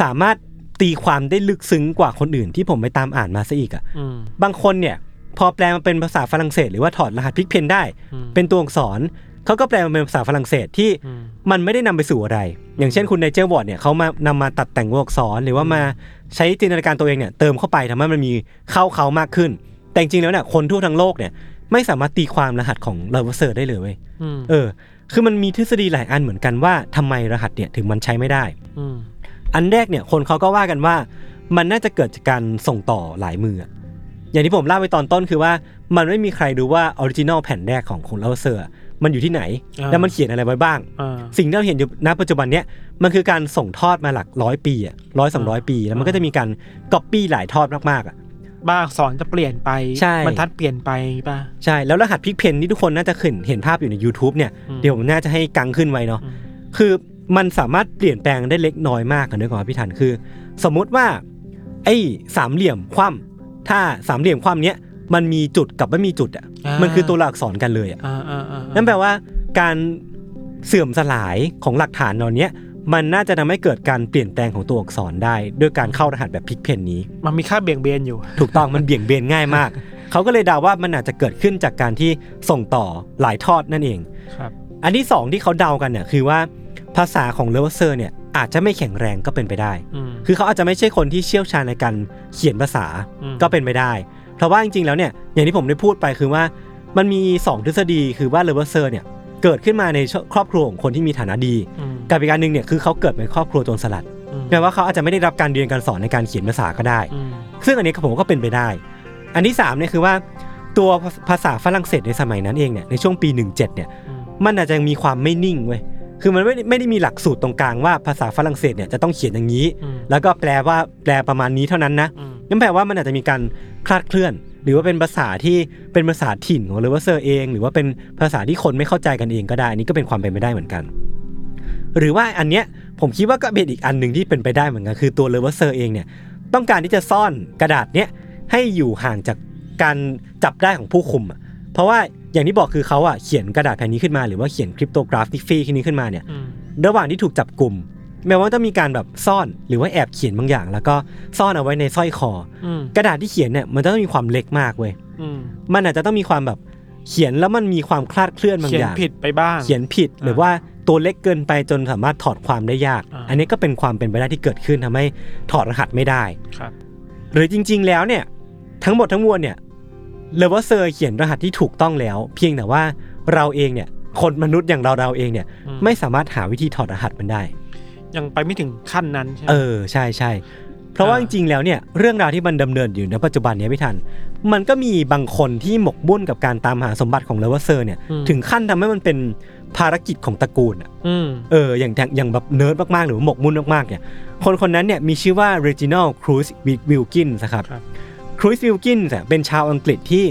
Speaker 2: สามารถตีความได้ลึกซึ้งกว่าคนอื่นที่ผมไปตามอ่านมาซะอีกอะ
Speaker 3: อืม
Speaker 2: บางคนเนี่ย พอแปลมาเป็นภาษาฝรั่งเศส หรือว่าถอดรหัส pigpen ได้
Speaker 3: อืม
Speaker 2: เป็นตัวอักษรเขาก็แปลมาเป็นภาษาฝรั่งเศสที่
Speaker 3: อืม
Speaker 2: มันไม่ได้นำไปสู่อะไร อย่างเช่นคุณไนเจลวอร์ดเนี่ยเขามานำมาตัดแต่งตัวอักษร หรือว่ามาใช้จินตนาการตัวเองเนี่ยเติมเข้าไปทำให้มันมีเข้าเค้ามากขึ้น แต่จริงๆแล้วเนี่ยคนทั่วทั้งโลกเนี่ยไม่สามารถตีความรหัสของเลเวอร์เซอร์ได้เลยเว้ย
Speaker 3: อืม
Speaker 2: เออ คือมันมีทฤษฎีหลายอันเหมือนกันว่าทำไมรหัสเนี่ยถึงมันใช้ไม่ได้
Speaker 3: อืม
Speaker 2: อันแรกเนี่ยคนเขาก็ว่ากันว่า มันน่าจะเกิดจากการส่งต่อหลายมืออะอย่างที่ผมเล่าไปตอนต้นคือว่า มันไม่มีใครรู้ว่า original แผ่นแรกของของเลเวอร์เซอร์ มันอยู่ที่ไหน
Speaker 3: อ่า
Speaker 2: แล้วมันเขียนอะไรไว้บ้าง
Speaker 3: อ่า
Speaker 2: สิ่งที่เราเห็นอยู่ณปัจจุบันเนี้ยมันคือการส่งทอดมาหลักร้อยปีอะร้อยสองร้อยปีแล้วมันก็จะมีการก๊อปปี้หลายทอดมากๆอะ
Speaker 3: บ้างอักษรจะเปลี่ยนไป
Speaker 2: ใช่
Speaker 3: บรรทัดเปลี่ยนไปป่ะ
Speaker 2: ใช่แล้วรหัสพลิกเพนที่ทุกคนน่าจะเห็นเห็นภาพอยู่ใน YouTube เนี่ย
Speaker 3: อืม
Speaker 2: เดี๋ยวผมน่าจะให้กังขึ้นไว้เนาะ
Speaker 3: อืม
Speaker 2: คือ มันสามารถเปลี่ยนแปลงได้เล็กน้อยมากกันด้วยก่อนพี่ทันคือ สมมุติว่า ไอ้สามเหลี่ยมคว่ำถ้าสามเหลี่ยมคว่ำเนี้ยมันมีจุดกับไม่มีจุดอะ
Speaker 3: อ่ามั
Speaker 2: มันคือตัวหลักษรกันเลยอะ
Speaker 3: อ่าอ่าอ่า
Speaker 2: นั่นแปลว่าการเสื่อมสลายของหลักฐานเหล่าเนี้ยมันน่าจะทำให้เกิดการเปลี่ยนแปลงของตัวอักษรได้ ด้วยการเข้ารหัสแบบ pigpen นี้
Speaker 3: มันมีค่าเบี่ยงเบนอยู่
Speaker 2: ถูกต้องมันเบี่ยงเบนง่ายมาก เขาก็เลยเดาว่ามันอาจจะเกิดขึ้นจากการที่ส่งต่อหลายทอดนั่นเอง
Speaker 3: ครับ
Speaker 2: อันที่สองที่เขาเดากันเนี่ยคือว่า ภาษาของเลเวอร์เซอร์เนี่ยอาจจะไม่แข็งแรงก็เป็นไปได้
Speaker 3: ม
Speaker 2: คือเขาอาจจะไม่ใช่คนที่เชี่ยวชาญในการเขียนภาษา
Speaker 3: อืม
Speaker 2: ก็เป็นไปได้ เพราะว่าจริงๆแล้วเนี่ยอย่างที่ผมได้พูดไปคือว่ามันมีสองทฤษฎีคือว่าเลเวอร์เซอร์เนี่ยเกิดขึ้นมาในครอบครัวของคนที่มีฐานะดี
Speaker 3: อืม
Speaker 2: กับอีกการหนึ่งเนี่ยคือเขาเกิดในครอบครัวโจรสลัด
Speaker 3: อืม
Speaker 2: แปลว่าเขาอาจจะไม่ได้รับการเรียนการสอนในการเขียนภาษาก็ได้
Speaker 3: อืม
Speaker 2: ซึ่งอันนี้ผมก็เป็นไปได้ อันที่สามเนี่ยคือว่าตัวภาษาฝรั่งเศสในสมัยนั้นเองเนี่ยในช่วงปี 17เนี่ย
Speaker 3: อืม
Speaker 2: มันอาจจะมีความไม่นิ่งเว้ย คือมันไม่ได้ไม่ได้มีหลักสูตรตรงกลางว่าภาษาฝรั่งเศสเนี่ยจะต้องเขียนอย่างนี้
Speaker 3: อืม
Speaker 2: แล้วก็แปลว่าแปลประมาณนี้เท่านั้นนะ
Speaker 3: อืม
Speaker 2: นั่นแปลว่ามันอาจจะมีการคลาดเคลื่อน หรือว่าเป็นภาษาที่เป็นภาษาถิ่นของเลเวอร์เซอร์เอง หรือว่าเป็นภาษาที่คนไม่เข้าใจกันเองก็ได้อันนี้ก็เป็นความเป็นไปได้เหมือนกัน หรือว่าอันเนี้ยผมคิดว่าก็เป็นอีกอันหนึ่งที่เป็นไปได้เหมือนกันคือตัวเลเวอร์เซอร์เองเนี่ยต้องการที่จะซ่อนกระดาษเนี้ยให้อยู่ห่างจากการจับได้ของผู้คุมอะเพราะว่า อย่างที่บอกคือเขาอะเขียนกระดาษแผ่นนี้ขึ้นมาหรือว่าเขียน cryptography นี้ขึ้นมาเนี่ย
Speaker 3: อืม
Speaker 2: ระหว่างที่ถูกจับกลุ่มแม้ว่าจะมีการแบบซ่อนหรือว่าแอบเขียนบางอย่าง แล้วก็ซ่อนเอาไว้ในสร้อยคอ
Speaker 3: อืม
Speaker 2: กระดาษที่เขียนเนี่ยมันจะต้องมีความเล็กมากเว้ย
Speaker 3: อืม
Speaker 2: มันอาจจะต้องมีความแบบเขียนแล้วมันมีความคลาดเคลื่อนบาง
Speaker 3: เขีย
Speaker 2: อนย่าง
Speaker 3: ผิดไปบ้าง
Speaker 2: เขียนผิดหรือว่าตัวเล็กเกินไปจนสามารถถอดความได้ยาก
Speaker 3: อ่า
Speaker 2: อันนี้ก็เป็นความเป็นไปได้ที่เกิดขึ้นทำให้ถอดรหัสไม่ได้
Speaker 3: ครับ
Speaker 2: หรือจริง ๆ แล้วเนี่ย ทั้งหมดทั้งมวลเนี่ย เลเวอร์เซอร์เขียนรหัสที่ถูกต้องแล้ว เพียงแต่ว่าเราเองเนี่ยคนมนุษย์อย่างเราเราๆเองเนี่ย
Speaker 3: อืม
Speaker 2: ไม่สามารถหาวิธีถอดรหัสมันได้
Speaker 3: ยังไปไม่ถึงขั้นนั้นใช่ไหม
Speaker 2: เออใช่ใช่เพราะว่าจ
Speaker 3: อ่า
Speaker 2: ริงๆแล้วเนี่ยเรื่องราวที่มันดำเนินอยู่ในปัจจุบันเนี้ยพี่ทัน มันก็มีบางคนที่หมกมุ่นกับการตามหาสมบัติของเลเวอร์เซอร์เนี่ยถึงขั้นทำให้มันเป็นภารกิจของตระกูลอะ
Speaker 3: อืม
Speaker 2: เอออย่างอย่างอย่างแบบเนิร์ดมากๆ หรือว่าหมกมุ่นมากๆเนี่ยคนคนนั้นเนี่ยมีชื่อว่า Reginald Cruz Wilkins นะครับ
Speaker 3: ครับ
Speaker 2: ครูซวิลกินส์เป็นชาวอังกฤษที่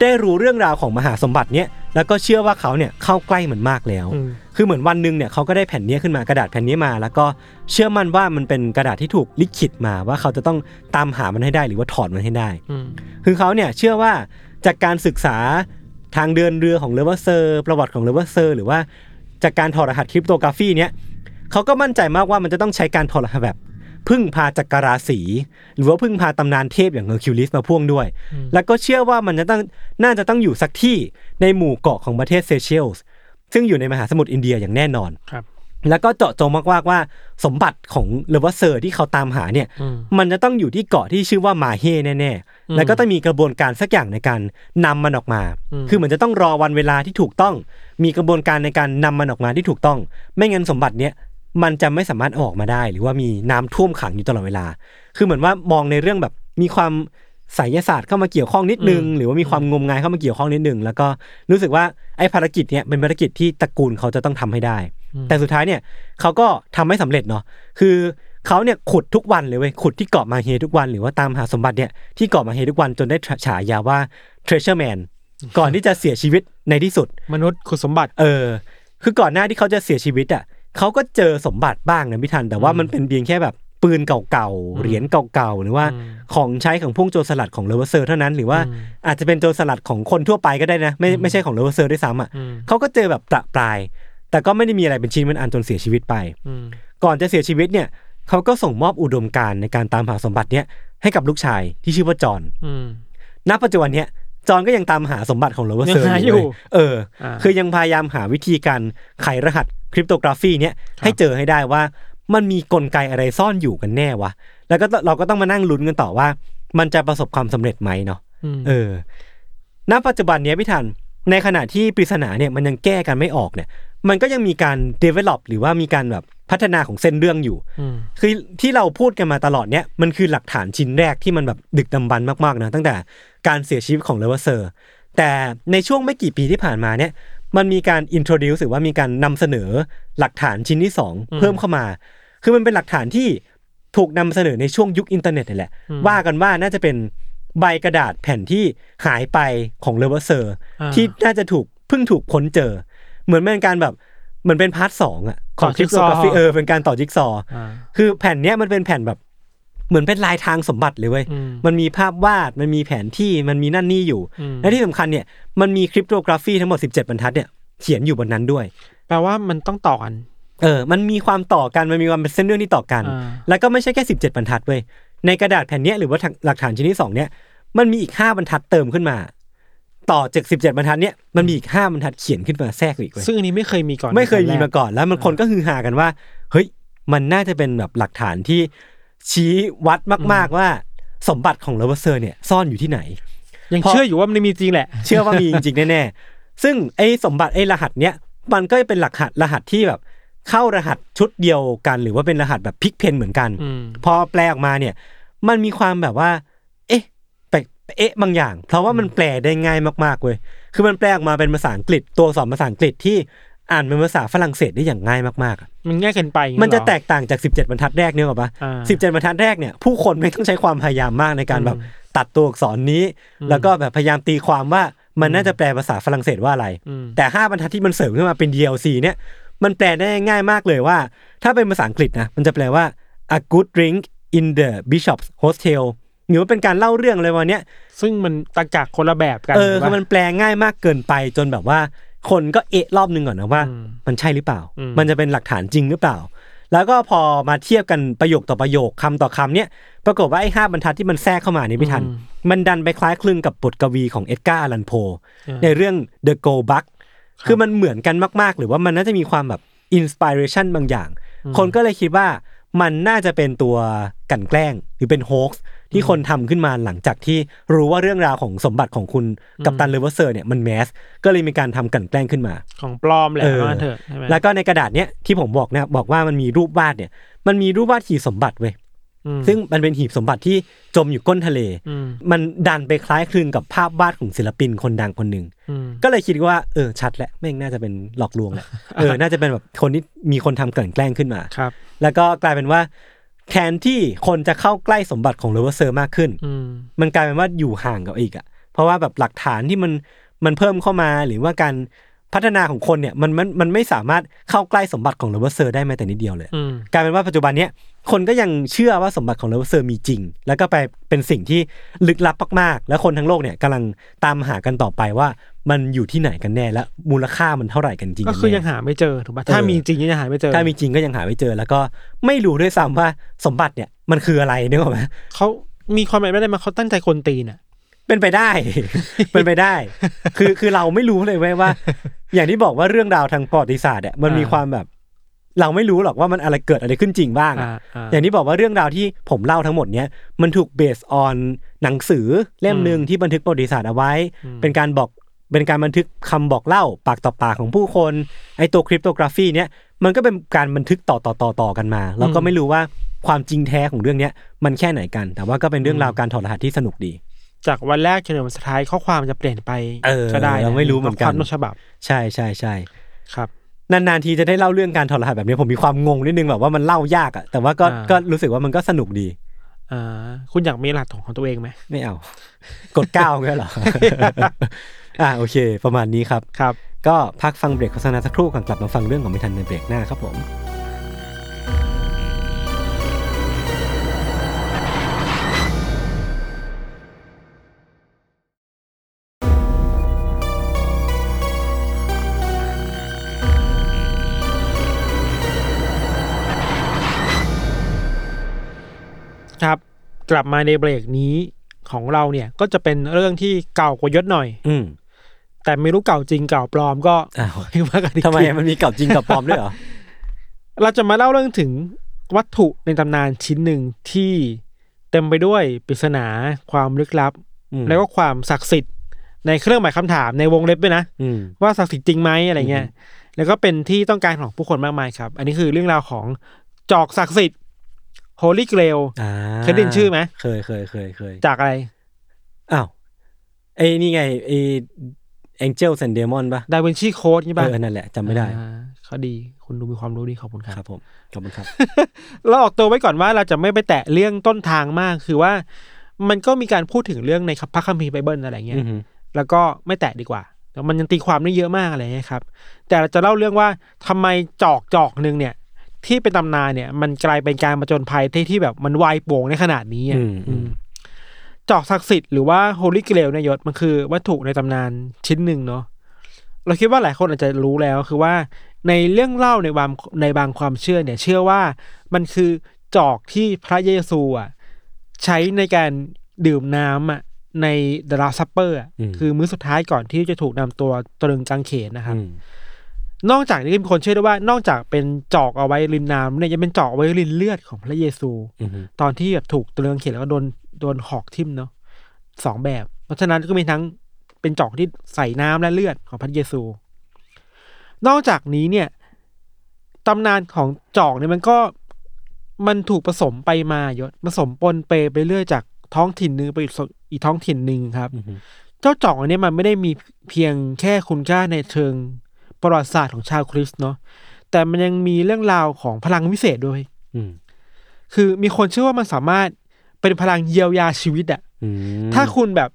Speaker 2: ได้รู้เรื่องราวของมหาสมบัติเนี่ยแล้วก็เชื่อว่าเขาเนี่ยเข้าใกล้มันมากแล้ว
Speaker 3: อืม
Speaker 2: คือเหมือนวันหนึ่งเนี่ยเขาก็ได้แผ่นเนี้ยขึ้นมากระดาษแผ่นนี้มา แล้วก็เชื่อมั่นว่ามันเป็นกระดาษที่ถูกลิขิตมาว่าเขาจะต้องตามหามันให้ได้หรือว่าถอดมันให้ได้
Speaker 3: อืม
Speaker 2: คือเขาเนี่ยเชื่อว่าจากการศึกษาทางเดินเรือของเลเวอร์เซอร์ ประวัติของเลเวอร์เซอร์ หรือว่าจากการถอดรหัส cryptography เนี่ยเขาก็มั่นใจมากว่ามันจะต้องใช้การถอดรหัสแบบ พึ่งพาจักรราศีหรือว่าพึ่งพาตำนานเทพอย่างเฮอร์คิวลิสมาพ่วงด้วย แล้วก็เชื่อว่ามันจะต้องน่าจะต้องอยู่สักที่ในหมู่เกาะของประเทศเซเชลส์ซึ่งอยู่ในมหาสมุทรอินเดียอย่างแน่นอน
Speaker 3: ครับ
Speaker 2: แล้วก็เจาะจงมากๆว่าสมบัติของเลเวอร์เซอร์ที่เขาตามหาเนี่ย
Speaker 3: อืม
Speaker 2: มันจะต้องอยู่ที่เกาะที่ชื่อว่ามาเฮแน่
Speaker 3: อืม
Speaker 2: ๆแล้วก็ต้องมีกระบวนการสักอย่างในการนำมันออกมา
Speaker 3: อืม
Speaker 2: คือเหมือนจะต้องรอวันเวลาที่ถูกต้อง มีกระบวนการในการนำมันออกมาที่ถูกต้อง ไม่งั้นสมบัติเนี้ย มันจะไม่สามารถเอาออกมาได้ หรือว่ามีน้ำท่วมขังอยู่ตลอดเวลา คือเหมือนว่ามองในเรื่องแบบมีความไสยศาสตร์เข้ามาเกี่ยวข้องนิดนึง หรือว่ามีความงมงายเข้ามาเกี่ยวข้องนิดนึง แล้วก็รู้สึกว่าไอ้ภารกิจเนี้ยเป็นภารกิจที่ตระกูลเขาจะต้องทำให้ได้ แต่สุดท้ายเนี่ยเขาก็ทำไม่สำเร็จเนาะคือเขาเนี่ยขุดทุกวันเลยเว้ยขุดที่เกาะมาเฮทุกวัน หรือว่าตามหาสมบัติเนี่ยที่เกาะมาเฮทุกวันจนได้ฉายาว่า treasure man ก่อนที่จะเสียชีวิตในที่สุด
Speaker 3: มนุษย์คุณสมบัติ
Speaker 2: เออ คือก่อนหน้าที่เขาจะเสียชีวิตอะ เขาก็เจอสมบัติบ้างนะพี่ทัน แต่ว่ามันเป็นเพียงแค่แบบปืนเก่าๆ เหรียญเก่าๆ หรือว่า
Speaker 3: อืม
Speaker 2: ของใช้ของพวกโจรสลัดของเลเวอร์เซอร์เท่านั้น หรือว่า
Speaker 3: อืม
Speaker 2: อาจจะเป็นโจรสลัดของคนทั่วไปก็ได้นะ ไม่ไม่ใช่ของเลเวอร์เซอร์ด้วยซ้ำอะ
Speaker 3: อืม
Speaker 2: เขาก็เจอแบบประปราย แต่ก็ไม่ได้มีอะไรเป็นชิ้นเป็นอันจนเสียชีวิตไป
Speaker 3: อืม
Speaker 2: ก่อนจะเสียชีวิตเนี่ยเขาก็ส่งมอบอุดมการณ์ในการตามหาสมบัติเนี่ยให้กับลูกชายที่ชื่อว่าจอห์น
Speaker 3: อืม
Speaker 2: ณปัจจุบันเนี่ย จอห์นก็ยังตามหาสมบัติของเลเวอร์เซอร์
Speaker 3: ยังหาอยู่
Speaker 2: เว้เออ
Speaker 3: อ่า
Speaker 2: คือยังพยายามหาวิธีการไขรหัส cryptography เนี่ย
Speaker 3: ครับ
Speaker 2: ให้เจอให้ได้ว่ามันมีกลไกอะไรซ่อนอยู่กันแน่วะ แล้วก็เราก็ต้องมานั่งลุ้นกันต่อว่า มันจะประสบความสำเร็จไหมเนาะ
Speaker 3: ม
Speaker 2: เออ ณ ปัจจุบันเนี้ยพี่ทัน ในขณะที่ปริศนาเนี่ยมันยังแก้กันไม่ออกเนี่ย มันก็ยังมีการ develop หรือว่ามีการแบบ พัฒนาของเส้นเรื่องอยู่
Speaker 3: มัน
Speaker 2: คือที่เราพูดกันมาตลอดเนี่ยมันคือหลักฐานชิ้นแรกที่มันแบบดึกดำบรรพ์มากๆนะตั้งแต่การเสียชีวิตของเลเวอร์เซอร์แต่ในช่วงไม่กี่ปีที่ผ่านมาเนี่ยมันมีการ introduce หรือว่ามีการนำเสนอหลักฐานชิ้นที่สองเพิ่มเข้ามา คือมันเป็นหลักฐานที่ถูกนำเสนอในช่วงยุคอินเทอร์เน็ตนี่แหละ ว่ากันว่าน่าจะเป็นใบกระดาษแผ่นที่หายไปของเลเวอร์เซอร์
Speaker 3: อ่า
Speaker 2: ที่น่าจะถูกเพิ่งถูกค้นเจอ เหมือนเป็นการแบบ เหมือนเป็น part สองอะของ
Speaker 3: ต่อ
Speaker 2: คริปโตกราฟี
Speaker 3: จิ๊กซอว์
Speaker 2: เออเป็นการต่อจิ๊กซอว์
Speaker 3: อ่า
Speaker 2: คือแผ่นเนี้ยมันเป็นแผ่นแบบเหมือนเป็นลายแทงสมบัติเลยเว้ย
Speaker 3: อืม
Speaker 2: มันมีภาพวาด มันมีแผนที่ มันมีนั่นนี่อยู่
Speaker 3: อืม
Speaker 2: และที่สำคัญเนี่ย มันมี cryptography ทั้งหมด 17 บรรทัดเนี่ย เขียนอยู่บนนั้นด้วย
Speaker 3: แปลว่ามันต้องต่อกัน
Speaker 2: เออ มันมีความต่อกัน มันมีความเป็นเส้นเรื่องที่ต่อกัน
Speaker 3: อ่า
Speaker 2: แล้วก็ไม่ใช่แค่ 17 บรรทัดเว้ย ในกระดาษแผ่นเนี้ยหรือว่าหลักฐานชิ้นที่สองเนี่ย มันมีอีก 5 บรรทัดเติมขึ้นมา ต่อจาก17บรรทัดเนี่ยมันมีอีก5บรรทัดเขียนขึ้นมาแทรกอีกเว้ย
Speaker 3: ซึ่งอันนี้ไม่เคยมีก่อน
Speaker 2: ไม่เคยมี
Speaker 3: ตอนแรก
Speaker 2: มาก่อนแล้วมันคนก็ฮือฮากันว่า เฮ้ยมันน่าจะเป็นแบบหลักฐานที่ชี้วัดมาก ๆว่าสมบัติของเลเวอร์เซอร์เนี่ยซ่อนอยู่ที่ไหน
Speaker 3: ยัง
Speaker 2: เพราะ
Speaker 3: เชื่ออยู่ว่ามันมีจริงแหละ
Speaker 2: เชื่อว่ามีจริงๆแน่ๆ ซึ่งไอ้สมบัติไอ้รหัสเนี้ยมันก็เป็นหลักรหัสรหัสที่แบบ เข้ารหัสชุดเดียวกัน หรือว่าเป็นรหัสแบบ Pigpen เหมือนกัน
Speaker 3: อืม
Speaker 2: พอแปลออกมาเนี่ย มันมีความแบบว่าเอ๊ะแปลก เอ๊ะบางอย่าง เพราะว่ามันแปลได้ง่ายมากๆเว้ยคือมันแปลออกมาเป็นภาษาอังกฤษตัวสอนภาษาอังกฤษที่อ่านเป็นภาษาฝรั่งเศสได้อย่างง่ายมากๆอะ
Speaker 3: มันง่ายเกินไปอย่าง
Speaker 2: มันจะ
Speaker 3: เหรอ
Speaker 2: แตกต่างจาก 17 บรรทัดแรกเนี่ยหรอปะ
Speaker 3: อ่า
Speaker 2: สิบเจ็ดบรรทัดแรกเนี่ยผู้คนไม่ต้องใช้ความพยายามมากในการแบบ
Speaker 3: อืม
Speaker 2: ตัดตัวอักษรนี้
Speaker 3: อืม
Speaker 2: แล้วก็แบบพยายามตีความว่ามันน่าจะแปลภาษาฝรั่งเศสว่าอะไร
Speaker 3: อืม
Speaker 2: แต่ห้าบรรทัดที่มันเสริมขึ้นมาเป็น DLC เนี่ยมันแปลได้ง่ายมากเลยว่า ถ้าเป็นภาษาอังกฤษนะมันจะแปลว่า a good drink in the bishop's hostel หรือว่าเป็นการเล่าเรื่องอะไรวันเนี้ย
Speaker 3: ซึ่งมันต่างจากคนละแบบกัน
Speaker 2: เออ
Speaker 3: ถูก
Speaker 2: คือ
Speaker 3: ปะ
Speaker 2: มันแปลง่ายมากเกินไปจนแบบว่า คนก็เอะรอบนึงก่อนนะว่า
Speaker 3: อืม
Speaker 2: มันใช่หรือเปล่า
Speaker 3: อืม
Speaker 2: มันจะเป็นหลักฐานจริงหรือเปล่า แล้วก็พอมาเทียบกันประโยคต่อประโยคคำต่อคำเนี่ยปรากฏว่าไอ้ห้าบรรทัดที่มันแทรกเข้ามานี่ไม่ทัน มันดันไปคล้ายคลึงกับบทกวีของเอ็ดการ์อลันโพ ในเรื่อง The Go Buck คือมันเหมือนกันมากๆ หรือว่ามันน่าจะมีความแบบ inspiration บางอย่าง คนก็เลยคิดว่ามันน่าจะเป็นตัวกลั่นแกล้งหรือเป็น hoax ที่คนทำขึ้นมาหลังจากที่รู้ว่าเรื่องราวของสมบัติของคุณกัปตันเลเวอร์เซอร์เนี่ยมัน mass ก็เลยมีการทำกลั่นแกล้งขึ้นมา
Speaker 3: ของปลอมแหละ
Speaker 2: เออ
Speaker 3: ว่าเถอะใช่ไหม
Speaker 2: แล้วก็ในกระดาษเนี้ยที่ผมบอกเนี่ยบอกว่ามันมีรูปวาดเนี่ย มันมีรูปวาดหีบสมบัติเว้ย
Speaker 3: อืม
Speaker 2: ซึ่งมันเป็นหีบสมบัติที่จมอยู่ก้นทะเล
Speaker 3: อืม
Speaker 2: มันดันไปคล้ายคลึงกับภาพวาดของศิลปินคนดังคนหนึ่ง
Speaker 3: อืม
Speaker 2: ก็เลยคิดว่าเออชัดแหละแม่งน่าจะเป็นหลอกลวงแหละ เออ น่าจะเป็นแบบคนที่มีคนทำกลั่นแกล้งขึ้นมา
Speaker 3: ครับ
Speaker 2: แล้วก็กลายเป็นว่า แทนที่คนจะเข้าใกล้สมบัติของเลเวอร์เซอร์มากขึ้น
Speaker 3: อืม
Speaker 2: มันกลายเป็นว่าอยู่ห่างกว่าอีกอะ เพราะว่าแบบหลักฐานที่มันมันเพิ่มเข้ามาหรือว่าการพัฒนาของคนเนี่ยมันมันมันไม่สามารถเข้าใกล้สมบัติของเลเวอร์เซอร์ได้แม้แต่นิดเดียวเลย
Speaker 3: อืม
Speaker 2: กลายเป็นว่าปัจจุบันเนี้ย คนก็ยังเชื่อว่าสมบัติของเลเวอร์เซอร์มีจริง แล้วก็ไปเป็นสิ่งที่ลึกลับมากๆ แล้วคนทั้งโลกเนี่ยกำลังตามหากันต่อไปว่ามันอยู่ที่ไหนกันแน่และมูลค่ามันเท่าไหร่กันจริง
Speaker 3: ก็
Speaker 2: น
Speaker 3: คือ
Speaker 2: แน่
Speaker 3: ยังหาไม่เจอถูกปะถ้า
Speaker 2: เออ
Speaker 3: มีจริงยังหาไม่เจอ
Speaker 2: ถ้ามีจริงก็ยังหาไม่เจอ แล้วก็ไม่รู้ด้วยซ้ำว่าสมบัติเนี่ยมันคืออะไรนึกออกไหม
Speaker 3: เขามีความหมายไม่ได้มาเขาตั้งใจกวนตีนน่ะ
Speaker 2: เป็นไปได้ เป็นไปได้ คือคือเราไม่รู้เลยเว้ยว่า อย่างที่บอกว่าเรื่องราวทางประวัติศาสตร์เนี่ยมันมี
Speaker 3: อ่า
Speaker 2: ความแบบ เราไม่รู้หรอกว่ามันอะไรเกิดอะไรขึ้นจริงบ้างอะ
Speaker 3: อ่าอ่า
Speaker 2: อย่างที่บอกว่าเรื่องราวที่ผมเล่าทั้งหมดเนี้ยมันถูกเบสออนหนังสือเล่มหนึ่งที่บันทึกประวัติศาสตร์เอาไว้
Speaker 3: อืม
Speaker 2: เป็นการบอกเป็นการบันทึกคำบอกเล่าปากต่อปากของผู้คนไอตัวคริปโตกราฟีเนี้ยมันก็เป็นการบันทึกต่อต่อต่อต่อกันมาเราก็ไม่รู้ว่าความจริงแท้ของเรื่องเนี้ยมันแค่ไหนกัน แต่ว่าก็เป็นเรื่องราวการถอดรหัสที่สนุกดี
Speaker 3: จากวันแรกจนถึงวันสุดท้ายข้อความจะเปลี่ยนไป
Speaker 2: เออ
Speaker 3: ก็ได้นะ
Speaker 2: เราไม่รู้เหมือนกัน
Speaker 3: ข้ความต้นฉบับ
Speaker 2: ใช่ใช่ใช่
Speaker 3: ครับ
Speaker 2: นานๆทีจะได้เล่าเรื่องการถอดรหัสแบบนี้ผมมีความงงนิดนึงแบบว่ามันเล่ายากอะแต่ว่าก็
Speaker 3: อ่า
Speaker 2: ก็รู้สึกว่ามันก็สนุกดี
Speaker 3: อ่าคุณอยากมีรหัสของตัวเองไหม
Speaker 2: ไม่เอา กดเก้าแค่เหรอ อ่าโอเค ประมาณนี้ครับ
Speaker 3: ครับ
Speaker 2: ก็พักฟังเบรกโฆษณาสักครู่ก่อนกลับมาฟังเรื่องของไม่ทันในเบรกหน้าครับผม
Speaker 3: ครับ กลับมาในเบรกนี้ของเราเนี่ยก็จะเป็นเรื่องที่เก่ากว่ายศหน่อย
Speaker 2: อืม
Speaker 3: แต่ไม่รู้เก่าจริงเก่าปลอมก็
Speaker 2: อ้าว
Speaker 3: ไม่ว่ากันอีก
Speaker 2: ทำไม
Speaker 3: ที
Speaker 2: มันมีเก่าจริงกับปลอมด้วยเหรอ
Speaker 3: เราจะมาเล่าเรื่องถึงวัตถุในตำนานชิ้นหนึ่งที่เต็มไปด้วยปริศนาความลึกลับ
Speaker 2: อืม
Speaker 3: แล้วก็ความศักดิ์สิทธิ์ในเครื่องหมายคำถามในวงเล็บด้วยนะ
Speaker 2: อืม
Speaker 3: ว่าศักดิ์สิทธิ์จริงไหมอะไรเงี้ย
Speaker 2: อือฮึ
Speaker 3: แล้วก็เป็นที่ต้องการของผู้คนมากมายครับ อันนี้คือเรื่องราวของจอกศักดิ์สิทธิ์ Holy Grail
Speaker 2: อ่า
Speaker 3: เคยได้ยินชื่อไหม
Speaker 2: เคยเคยเคยเคย
Speaker 3: จากอะไร
Speaker 2: อ้าวไอ้นี่ไงไอ้ Angel and Demon ป่ะ
Speaker 3: ดาวินชีโค้ดนี่
Speaker 2: เอ
Speaker 3: ป่ะ
Speaker 2: อนั่นแหละจำไม่ได้
Speaker 3: อ่าเขาดีคุณดูมีความรู้ดีขอบคุณค
Speaker 2: ค
Speaker 3: รั
Speaker 2: รับบผมขอบคุณครับ
Speaker 3: เราออกตัวไว้ก่อนว่าเราจะไม่ไปแตะเรื่องต้นทางมากคือว่า มันก็มีการพูดถึงเรื่องในพระคัมภีร์ไบเบิลอะไรเงี้ย
Speaker 2: อือฮึ
Speaker 3: แล้วก็ไม่แตะดีกว่าแต่มันยังตีความได้เยอะมากอะไรเงี้ยครับ แต่เราจะเล่าเรื่องว่าทำไมจอกจอกหนึ่งเนี่ย ที่เป็นตำนานเนี่ย มันกลายเป็นการมาจนภัยที่ที่แบบมันวายโป่งในขนาดนี้อะ
Speaker 2: อืมอืม
Speaker 3: จอกศักดิ์สิทธิ์หรือว่าโฮลิเกรลเนี่ยยศมันคือวัตถุในตำนานชิ้นหนึ่งเนาะเราคิดว่าหลายคนอาจจะรู้แล้วคือว่าในเรื่องเล่าในบางในบางความเชื่อเนี่ย เชื่อว่ามันคือจอกที่พระเยซูอะใช้ในการดื่มน้ำอะในดาราซัปเปอร์
Speaker 2: อืม
Speaker 3: คือมื้อสุดท้ายก่อนที่จะถูกนำตัวตรึงกางเขนนะครับ
Speaker 2: อืม
Speaker 3: นอกจากนี้ก็มีคนเชื่อด้วยว่านอกจากเป็นจอกเอาไว้รินน้ำเนี่ยยังเป็นจอกเอาไว้รินเลือดของพระเยซู
Speaker 2: อือฮึ
Speaker 3: ตอนที่แบบถูกตะเลืองเขียนแล้วก็โดนโดนหอกทิ่มเนาะสองแบบ เพราะฉะนั้นก็มีทั้งเป็นจอกที่ใส่น้ำและเลือดของพระเยซู นอกจากนี้เนี่ยตำนานของจอกเนี่ยมันก็มันถูกผสมไปมายศผสมปนเปไปเรื่อยจากท้องถิ่นหนึ่งไปอีกอีกท้องถิ่นหนึ่งครับ
Speaker 2: อือฮึ
Speaker 3: เจ้าจอกอันนี้มันไม่ได้มีเพียงแค่คุณค่าในเชิง ประวัติศาสตร์ของชาวคริสต์เนาะแต่มันยังมีเรื่องราวของพลังวิเศษด้วย
Speaker 2: อืม
Speaker 3: คือมีคนเชื่อว่ามันสามารถเป็นพลังเยียวยาชีวิตอะ
Speaker 2: อืม
Speaker 3: ถ้าคุณแบบ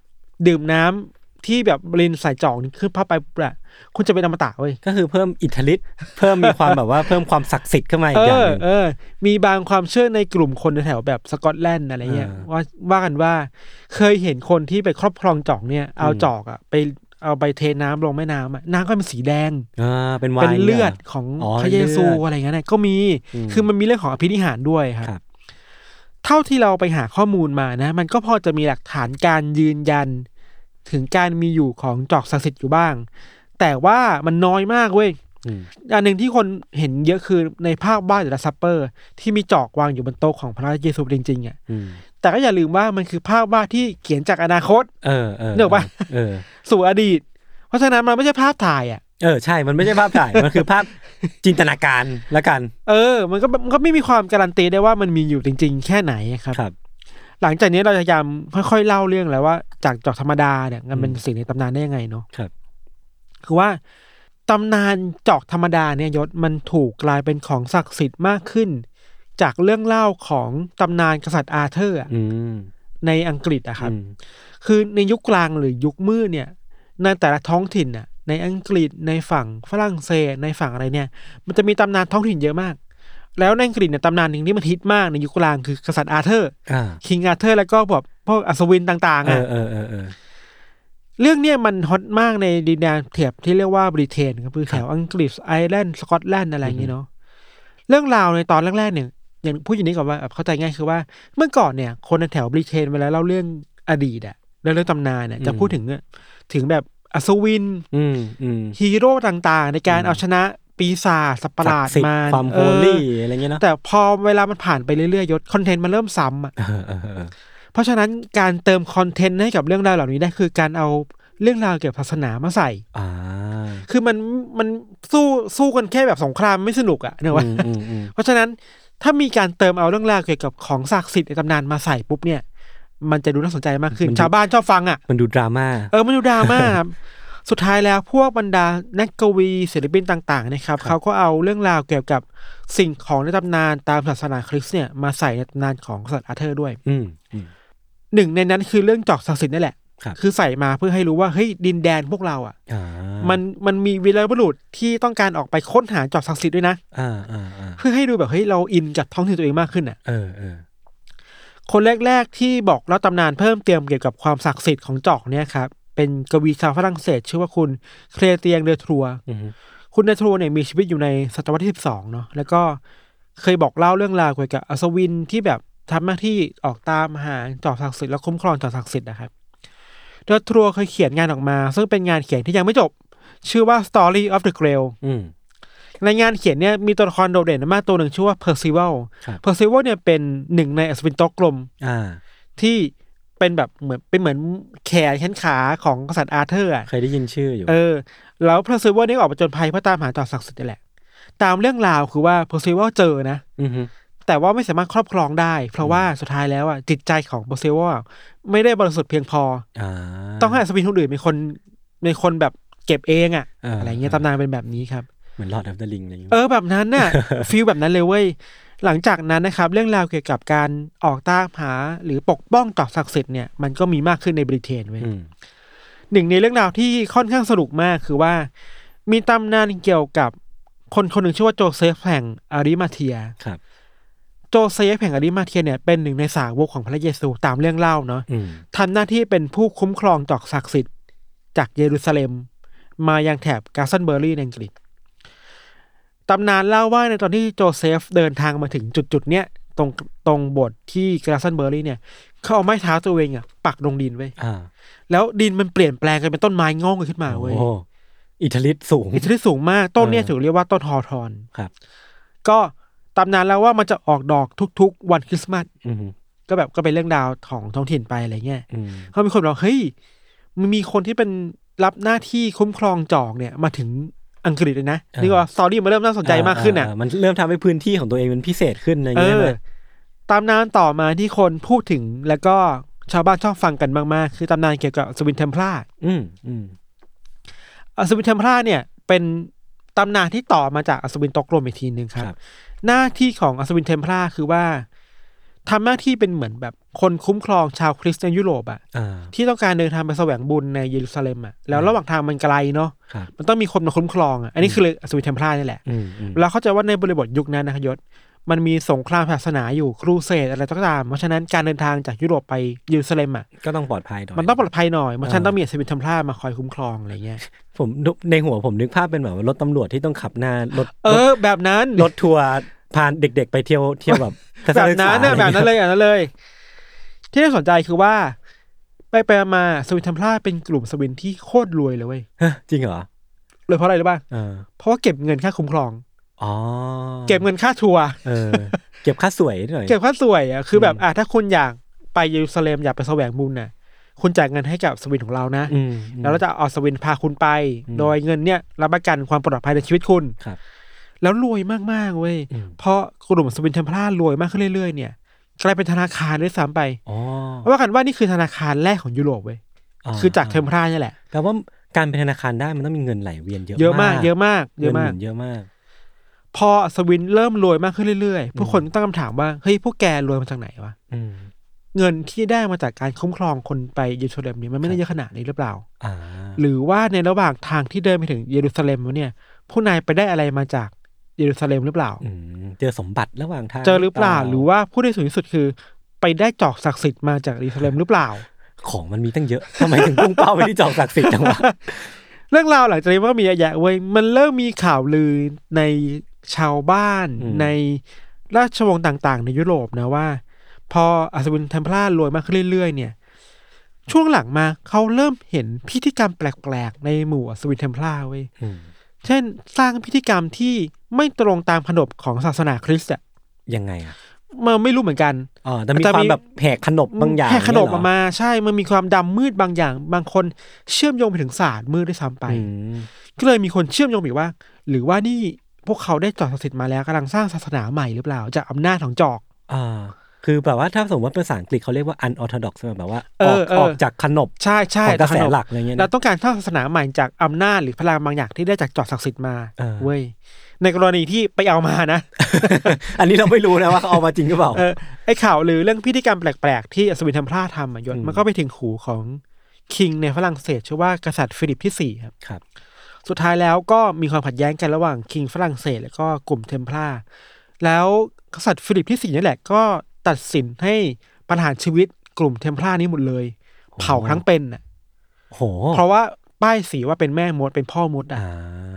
Speaker 3: ดื่มน้ำที่แบบรินใส่จอกนี่ขึ้นเข้าไปปุ๊บอะคุณจะเป็นอมตะเว้ย
Speaker 2: ก็คือเพิ่มอิทธิฤทธิ์เพิ่มมีความแบบว่าเพิ่มความศักดิ์สิทธิ์ขึ้นมาอี
Speaker 3: เอก
Speaker 2: อย่าง
Speaker 3: อ
Speaker 2: หนึ่ง
Speaker 3: เออ มีบางความเชื่อในกลุ่มคนแถวๆแบบสกอตแลนด์อะไรเงี้ย
Speaker 2: อ่า
Speaker 3: ว่าว่ากันว่า เคยเห็นคนที่ไปครอบครองจอกเนี่ย เอา
Speaker 2: อืม
Speaker 3: จอกอะไป เอาไปเทน้ำลงแม่น้ำอะน้ำก็เป็นสีแดง
Speaker 2: อ่าเป็นไว
Speaker 3: เป็น
Speaker 2: น์
Speaker 3: เลือด
Speaker 2: หร
Speaker 3: ของ
Speaker 2: อ๋อ
Speaker 3: พระเยซู
Speaker 2: เลือด
Speaker 3: อะไรเงี้ยนะก็มี
Speaker 2: อืม
Speaker 3: คือมันมีเรื่องของอภินิหารด้วยครับ
Speaker 2: ครับ
Speaker 3: เท่าที่เราไปหาข้อมูลมานะ มันก็พอจะมีหลักฐานการยืนยัน ถึงการมีอยู่ของจอกศักดิ์สิทธิ์อยู่บ้าง แต่ว่ามันน้อยมากเว้ย
Speaker 2: อืม
Speaker 3: อันหนึ่งที่คนเห็นเยอะคือในภาพวาด The Supper ที่มีจอกวางอยู่บนโต๊ะของพระเยซูจริงๆอะ
Speaker 2: อืม
Speaker 3: แต่ก็อย่าลืมว่ามันคือภาพวาดที่เขียนจากอนาคต
Speaker 2: เออเออ
Speaker 3: นึกออกปะ
Speaker 2: เออ
Speaker 3: สู่อดีต เพราะฉะนั้นมันไม่ใช่ภาพถ่ายอะ
Speaker 2: เออใช่ มันไม่ใช่ภาพถ่าย มันคือภาพจินตนาการละกัน
Speaker 3: เออ มันก็มันก็ไม่มีความการันตีได้ว่ามันมีอยู่จริง ๆ แค่ไหนครับ
Speaker 2: ครับ
Speaker 3: หลังจากนี้เราจะพยายามค่อยๆเล่าเรื่องแล้วว่าจากจอกธรรมดาเนี่ยมันเป็นสิ่งในตำนานได้ยังไงเนาะ
Speaker 2: ครับ
Speaker 3: คือว่าตำนานจอกธรรมดาเนี่ยยศมันถูกกลายเป็นของศักดิ์สิทธิ์มากขึ้น จากเรื่องเล่าของตำนานกษัตริย์อาเธอร์อะ
Speaker 2: อืม
Speaker 3: ในอังกฤษอะครับ
Speaker 2: อืม
Speaker 3: คือในยุคกลางหรือยุคมืดเนี่ย ในแต่ละท้องถิ่นน่ะในอังกฤษในฝั่งฝรั่งเศสในฝั่งอะไรเนี่ย มันจะมีตำนานท้องถิ่นเยอะมาก แล้วในอังกฤษเนี่ยตำนานหนึ่งที่มันฮิตมากในยุคกลางคือกษัตริย์อาเธอร์
Speaker 2: อ่า
Speaker 3: คิงอาเธอร์แล้วก็แบบพวกอัศวินต่างๆ
Speaker 2: เอ
Speaker 3: อะ
Speaker 2: อเออเออเออ
Speaker 3: เรื่องเนี้ยมัน hot มากในดินแดนเทียบที่เรียกว่าบริเตนครับคือแถวอังกฤษไอร์แลนด์สกอตแลนด์อะไรอย่างเงี้ยเนาะเรื่องราวในตอนแรกๆเนี่ย อย่างพูดอย่างนี้ก่อนว่าแบบเข้าใจง่ายคือว่าเมื่อก่อนเนี่ย คนในแถวบริเตนเวลาเล่าเรื่องอดีตอะเรื่องเรื่องตำนานเนี่ยจะพูดถึงอะถึงแบบอัศวิน
Speaker 2: อืมอืม
Speaker 3: ฮีโร่ต่างๆ ในการ
Speaker 2: อืม
Speaker 3: เอาชนะปีศาจสัตว์ประหลาด
Speaker 2: ศักดิ์สิทธิ์
Speaker 3: มา
Speaker 2: ความ
Speaker 3: holy อะ
Speaker 2: ไรเงี้ยเนาะ
Speaker 3: แต่พอเวลามันผ่านไปเรื่อยๆยศ content มันเริ่มซ้ำอะ
Speaker 2: เออเออเออ
Speaker 3: เพราะฉะนั้นการเติมคอนเทนต์ให้กับเรื่องราวเหล่านี้ได้คือการเอาเรื่องราวเกี่ยวกับศาสนามาใส่
Speaker 2: อ่า
Speaker 3: คือมันมันสู้สู้กันแค่แบบสงครามไม่สนุกอะเนกอะ
Speaker 2: อืมอืมอืม
Speaker 3: เพราะฉะนั้น ถ้ามีการเติมเอาเรื่องราวเกี่ยวกับของศักดิ์สิทธิ์ในตำนานมาใส่ปุ๊บเนี่ย มันจะดูน่าสนใจมากขึ้น ชาวบ้านชอบฟังอะ
Speaker 2: มันดูดราม่า
Speaker 3: เออ มันดูดราม่าครับสุดท้ายแล้วพวกบรรดานักกวีศิลปินต่างๆนะครับ
Speaker 2: ครับ
Speaker 3: เขาก็เอาเรื่องราวเกี่ยวกับสิ่งของในตำนานตามศาสนาคริสต์เนี่ยมาใส่ในตำนานของกษัตริย์อาเธอร์ด้วย
Speaker 2: อืมอืม
Speaker 3: หนึ่งในนั้นคือเรื่องจอกศักดิ์สิทธิ์นี่แหละ
Speaker 2: ครับ
Speaker 3: คือใส่มาเพื่อให้รู้ว่าเฮ้ยดินแดนพวกเราอะ
Speaker 2: อ่า
Speaker 3: มันมันมีวีรบุรุษที่ต้องการออกไปค้นหาจอกศักดิ์สิทธิ์ด้วยนะ
Speaker 2: อ่าอ่าอ่า
Speaker 3: เพื่อให้ดูแบบเฮ้ยเราอินกับท้องถิ่นตัวเองมากขึ้นอะ
Speaker 2: เออเออ
Speaker 3: คนแรกๆที่บอกเล่าตำนานเพิ่มเติมเกี่ยวกับความศักดิ์สิทธิ์ของจอกเนี่ยครับเป็นกวีชาวฝรั่งเศส ชื่อว่าคุณเครเตียงเดอทรัว
Speaker 2: อืม
Speaker 3: คุณเดอทรัวเนี่ยมีชีวิตอยู่ในศตวรรษที่สิบสองเนาะแล้วก็เคยบอกเล่าเรื่องราวเกี่ยวกับอัศวินที่แบบทำหน้าที่ออกตามหาจอกศักดิ์สิทธิ์และคุ้มครองจอกศักดิ์สิทธิ์นะครับ เดอทรัวเคยเขียนงานออกมา ซึ่งเป็นงานเขียนที่ยังไม่จบ ชื่อว่า Story of the Grail
Speaker 2: อืม
Speaker 3: ในงานเขียนเนี่ยมีตัวละครโดดเด่นมากตัวหนึ่งชื่อว่าเพอร์ซิวัล
Speaker 2: ครับ
Speaker 3: เพอร์ซิวัลเนี่ยเป็นหนึ่งในอัศวินโต๊ะกลม
Speaker 2: อ่า
Speaker 3: ที่เป็นแบบเหมือนเป็นเหมือนแขนแขนขาของกษัตริย์อาร์เธอร์อะ
Speaker 2: เคยได้ยินชื่ออยู่
Speaker 3: เออ แล้วเพอร์ซิวัลนี่ออกไปผจญภัยเพื่อตามหาจอกศักดิ์สิทธิ์นี่แหละ ตามเรื่องราวคือว่าเพอร์ซิวัลเจอนะ
Speaker 2: อืม
Speaker 3: แต่ว่าไม่สามารถครอบครองได้ เพราะว่าสุดท้ายแล้วอะจิตใจของเพอร์ซิวัลไม่ได้บริสุทธิ์เพียงพอ
Speaker 2: อ่า
Speaker 3: ต้องให้อัศวินคนอื่นเป็นคนเป็นคนแบบเก็บเองอะ
Speaker 2: อ่า
Speaker 3: อะไรเงี้ยตำนานเป็นแบบนี้ครับ
Speaker 2: เหมือน Lord of the Rings อะไรอย่างเงี้ย
Speaker 3: เออแบบนั้นน่ะ feel แบบนั้นเลยเว้ยหลังจากนั้นนะครับ เรื่องราวเกี่ยวกับการออกตามหาหรือปกป้องจอกศักดิ์สิทธิ์เนี่ยมันก็มีมากขึ้นในบริเตนเว้ย
Speaker 2: อืม
Speaker 3: หนึ่งในเรื่องราวที่ค่อนข้างสนุกมากคือว่า มีตำนานเกี่ยวกับคนคนหนึ่งชื่อว่าโจเซฟแห่งอาริมาเทีย
Speaker 2: ครับ
Speaker 3: โจเซฟแห่งอาริมาเทียเนี่ยเป็นหนึ่งในสาวกของพระเยซูตามเรื่องเล่าเนาะ
Speaker 2: อืม
Speaker 3: ทำหน้าที่เป็นผู้คุ้มครองจอกศักดิ์สิทธิ์จากเยรูซาเล็ม มายังแถบกลาสตันเบอร์รี่ในอังกฤษตำนานเล่าว่าในตอนที่โจเซฟเดินทางมาถึงจุดจุดๆเนี้ยตรงตรงโบสถ์ที่กลาสตันเบอร์รี่เนี่ยเขาเอาไม้เท้าตัวเองอะปักลงดินเว้ย
Speaker 2: อ่า
Speaker 3: แล้วดินมันเปลี่ยนแปลงกลายเป็นต้นไม้งอกขึ้นมาเว้ย
Speaker 2: โอ้อิทธิฤทธิ์สูง
Speaker 3: อิทธิฤทธิ์สูงมากต้นเนี่ย
Speaker 2: เออ
Speaker 3: ถูกกเรียกว่าต้นฮอทอน
Speaker 2: ครับ
Speaker 3: ก็ ตำนานแล้วว่ามันจะออกดอกทุกๆ วันคริสต์มาส
Speaker 2: อืม
Speaker 3: ก็แบบก็เป็นเรื่องราวของท้องถิ่นไปอะไรเงี้ย
Speaker 2: อืม
Speaker 3: เขามีคนบอกเฮ้ยมันมีคนที่เป็นรับหน้าที่คุ้มครองจอกเนี่ยมาถึงอังกฤษเลยนะนี่ก็ story มันเริ่มน่าสนใจมากขึ้นอะา
Speaker 2: มันเริ่มทำให้พื้นที่ของตัวเองเป็นพิเศษขึ้นอะไรอย่าง
Speaker 3: เอ
Speaker 2: เงี้ย
Speaker 3: อ
Speaker 2: ใช่ไหม
Speaker 3: ตำนานต่อมาที่คนพูดถึงแล้วก็ชาวบ้านชอบฟังกันมากๆ คือตำนานเกี่ยวกับอัศวินเทมพลา
Speaker 2: อืมอืม
Speaker 3: อัศวินเทมพลาเนี่ย เป็นตำนานที่ต่อมาจากอัศวินโต๊ะกลมอีกทีหนึ่งครับ
Speaker 2: ครับ
Speaker 3: หน้าที่ของอัศวินเทมพลาคือว่าทำหน้าที่เป็นเหมือนแบบคนคุ้มครองชาวคริสเตียนยุโรปอะ
Speaker 2: อ่า
Speaker 3: ที่ต้องการเดินทางไปแสวงบุญในเยรูซาเล็มอะแล้วระหว่างทางมันไกลเนาะ
Speaker 2: ครับ
Speaker 3: มันต้องมีคนมาคุ้มครองอะอันนี้คือเลยอัศวินเทมพลานี่แหละ
Speaker 2: อืมอืม
Speaker 3: แล้วเข้าใจว่าในบริบทยุคนั้นนะครับยศ มันมีสงครามศาสนาอยู่ครูเสดอะไรก็ตาม เพราะฉะนั้นการเดินทางจากยุโรปไปเยรูซาเล็มอะ
Speaker 2: ก็ต้องปลอดภัยหน่อย
Speaker 3: มันต้องปลอดภัยหน่อยเพราะฉะนั้น
Speaker 2: อ่า
Speaker 3: ต้องมีอัศวินเทมพลามาคอยคุ้มครองอะไรเงี้ย
Speaker 2: ผมในหัวผมนึกภาพเป็นแบบว่ารถตำรวจที่ต้องขับหน้ารถ
Speaker 3: เออ แบบนั้น
Speaker 2: รถทัวร์พาเด็กๆ ไปเที่ยวเที่ยวแบบทัศ
Speaker 3: แบบ
Speaker 2: ศึกษา
Speaker 3: นั้นน่ะ
Speaker 2: อะไร
Speaker 3: แบบนั้น
Speaker 2: งี้
Speaker 3: เลยแบบนั้นเลย ที่น่าสนใจคือว่า ไปไปมาสวินเทมพลาเป็นกลุ่มสวินที่โคตรรวยเลยเว้ย
Speaker 2: ฮะจริงเหรอ
Speaker 3: รวยเพราะอะไรรู้ป่ะ
Speaker 2: เออ
Speaker 3: เพราะว่าเก็บเงินค่าคุ้มครอง
Speaker 2: อ๋อ
Speaker 3: เก็บเงินค่าทัวร์
Speaker 2: เออ เก็บค่าสวยหน่อย
Speaker 3: เก็บค่าสวยอะคือแบบ
Speaker 2: อืม
Speaker 3: อะถ้าคุณอยากไปเยรูซาเล็มอยากไปแสวงบุญน่ะ คุณจ่ายเงินให้กับสวินของเรานะ
Speaker 2: อืม
Speaker 3: แล้วเราจะเอาสวินพาคุณไป
Speaker 2: อืม
Speaker 3: โดยเงินเนี่ยรับประกันความปลอดภัยในชีวิตคุณ
Speaker 2: ครับ
Speaker 3: แล้วรวยมากๆเว้ย
Speaker 2: อืม
Speaker 3: เพราะกลุ่มสวินเทมพลารวยมากขึ้นเรื่อยๆเนี่ยกลายเป็นธนาคารด้วยซ้ำไป
Speaker 2: อ๋อ
Speaker 3: เพราะว่ากันว่านี่คือธนาคารแรกของยุโรปเว้ยคือจากเทมพลานี่แหละ
Speaker 2: แปลว่าการเป็นธนาคารได้มันต้องมีเงินไหลเวียนเยอะ
Speaker 3: เยอะมาก เยอะมากเย
Speaker 2: เย
Speaker 3: อะ
Speaker 2: อะมามา
Speaker 3: กก
Speaker 2: เยอะมาก
Speaker 3: พอสวินเริ่มรวยมากขึ้นเรื่อยๆ ผู้คนตั้งคำถามว่าเฮ้ยพวกแกรวยมาจากไหนวะ
Speaker 2: อืม
Speaker 3: เงินที่ได้มาจากการคุ้มครองคนไปเยรูซาเล็มเนี่ยมันไม่ได้เยอะขนาดนี้หรือเปล่า
Speaker 2: อ่า
Speaker 3: หรือว่าในระหว่างทางที่เดินไปถึงเยรูซาเล็มวะเนี่ยพวกนายไปได้อะไรมาจากเยรูซาเล็มหรือเปล่า
Speaker 2: อืมเจอสมบัติระหว่างทาง
Speaker 3: เจอหรือเปล่า หรือว่าผู้ได้สูงที่สุดคือ ไปได้จอกศักดิ์สิทธิ์มาจากเยรูซาเล็มหรือเปล่า
Speaker 2: ของมันมีตั้งเยอะทำไมถึงพุ่งเป้าไปที่จอกศักดิ์สิทธิ์จังวะ
Speaker 3: เรื่องราวหลังจากนี้มันก็มีเยอะแยะเว้ยมันเริ่มมีข่าวลือใน ชาวบ้าน
Speaker 2: อืม
Speaker 3: ในราชวงศ์ต่างๆ ในยุโรปนะว่า พออัศวินเทมพลารวยมากขึ้นเรื่อยๆ เนี่ย ช่วงหลังมาเขาเริ่มเห็นพิธีกรรมแปลกๆ ในหมู่อัศวินเทมเพลาเว้ย
Speaker 2: อืม
Speaker 3: เช่นสร้างพิธีกรรมที่ไม่ตรงตามขนบของศาสนาคริสต์อะ
Speaker 2: ยังไงอะ
Speaker 3: มันไม่รู้เหมือนกัน
Speaker 2: อ๋อแต่มี
Speaker 3: แต่
Speaker 2: ความ
Speaker 3: มี
Speaker 2: แบบแหกขนบบางอย่าง
Speaker 3: แค่ขนบ
Speaker 2: เยเหร
Speaker 3: ออกมาใช่ มันมีความดำมืดบางอย่าง บางคนเชื่อมโยงไปถึงศาสตร์มืดด้วยซ้ำไป
Speaker 2: อืม
Speaker 3: ก็เลยมีคนเชื่อมโยงอีกว่า หรือว่านี่ พวกเขาได้จอกศักดิ์สิทธิ์มาแล้วกำลังสร้างศาสนาใหม่หรือเปล่าจากอำนาจของจอก
Speaker 2: อ่าคือแบบว่าถ้าสมมติว่าภาษาอังกฤษเขาเรียกว่า unorthodox ใช่ไหมแบบว่า
Speaker 3: เอ
Speaker 2: อ
Speaker 3: อ
Speaker 2: อก
Speaker 3: เออ
Speaker 2: ออกจากขนบ
Speaker 3: ใช่ใช่
Speaker 2: ของกระแส
Speaker 3: ขนบ
Speaker 2: หลักอะไรเงี้ย
Speaker 3: เรา
Speaker 2: นะ
Speaker 3: ต้องการสร้างศาสนาใหม่จากอำนาจหรือพลังบางอย่างที่ได้จากจอกศักดิ์สิทธิ์มา
Speaker 2: เออ
Speaker 3: เว้ยในกรณีที่ไปเอามานะ
Speaker 2: อันนี้เราไม่รู้นะว่าเขาเอามาจริงหรือเปล่า
Speaker 3: เออไอข่าวหรือเรื่องพิธีกรรมแปลกๆ ที่อัศวินเทมพลาทำอะยศ
Speaker 2: อืม
Speaker 3: มันก็ไปถึงหูของ king ในฝรั่งเศสชื่อว่ากษัตริย์ฟิลิปที่สี่ครับ
Speaker 2: ครับ
Speaker 3: สุดท้ายแล้วก็มีความขัดแย้งกันระหว่าง king ฝรั่งเศส และก็กลุ่มเทมพลาร์แล้วกษัตริย์ฟิลิปที่สี่นี่แหละก็ตัดสินให้ประหารชีวิตกลุ่มเทมพลาร์นี้หมดเลย เผาทั้งเป็นน่ะ
Speaker 2: โห
Speaker 3: เพราะว่าป้ายสีว่าเป็นแม่มดเป็นพ่อมดอะ
Speaker 2: อ่า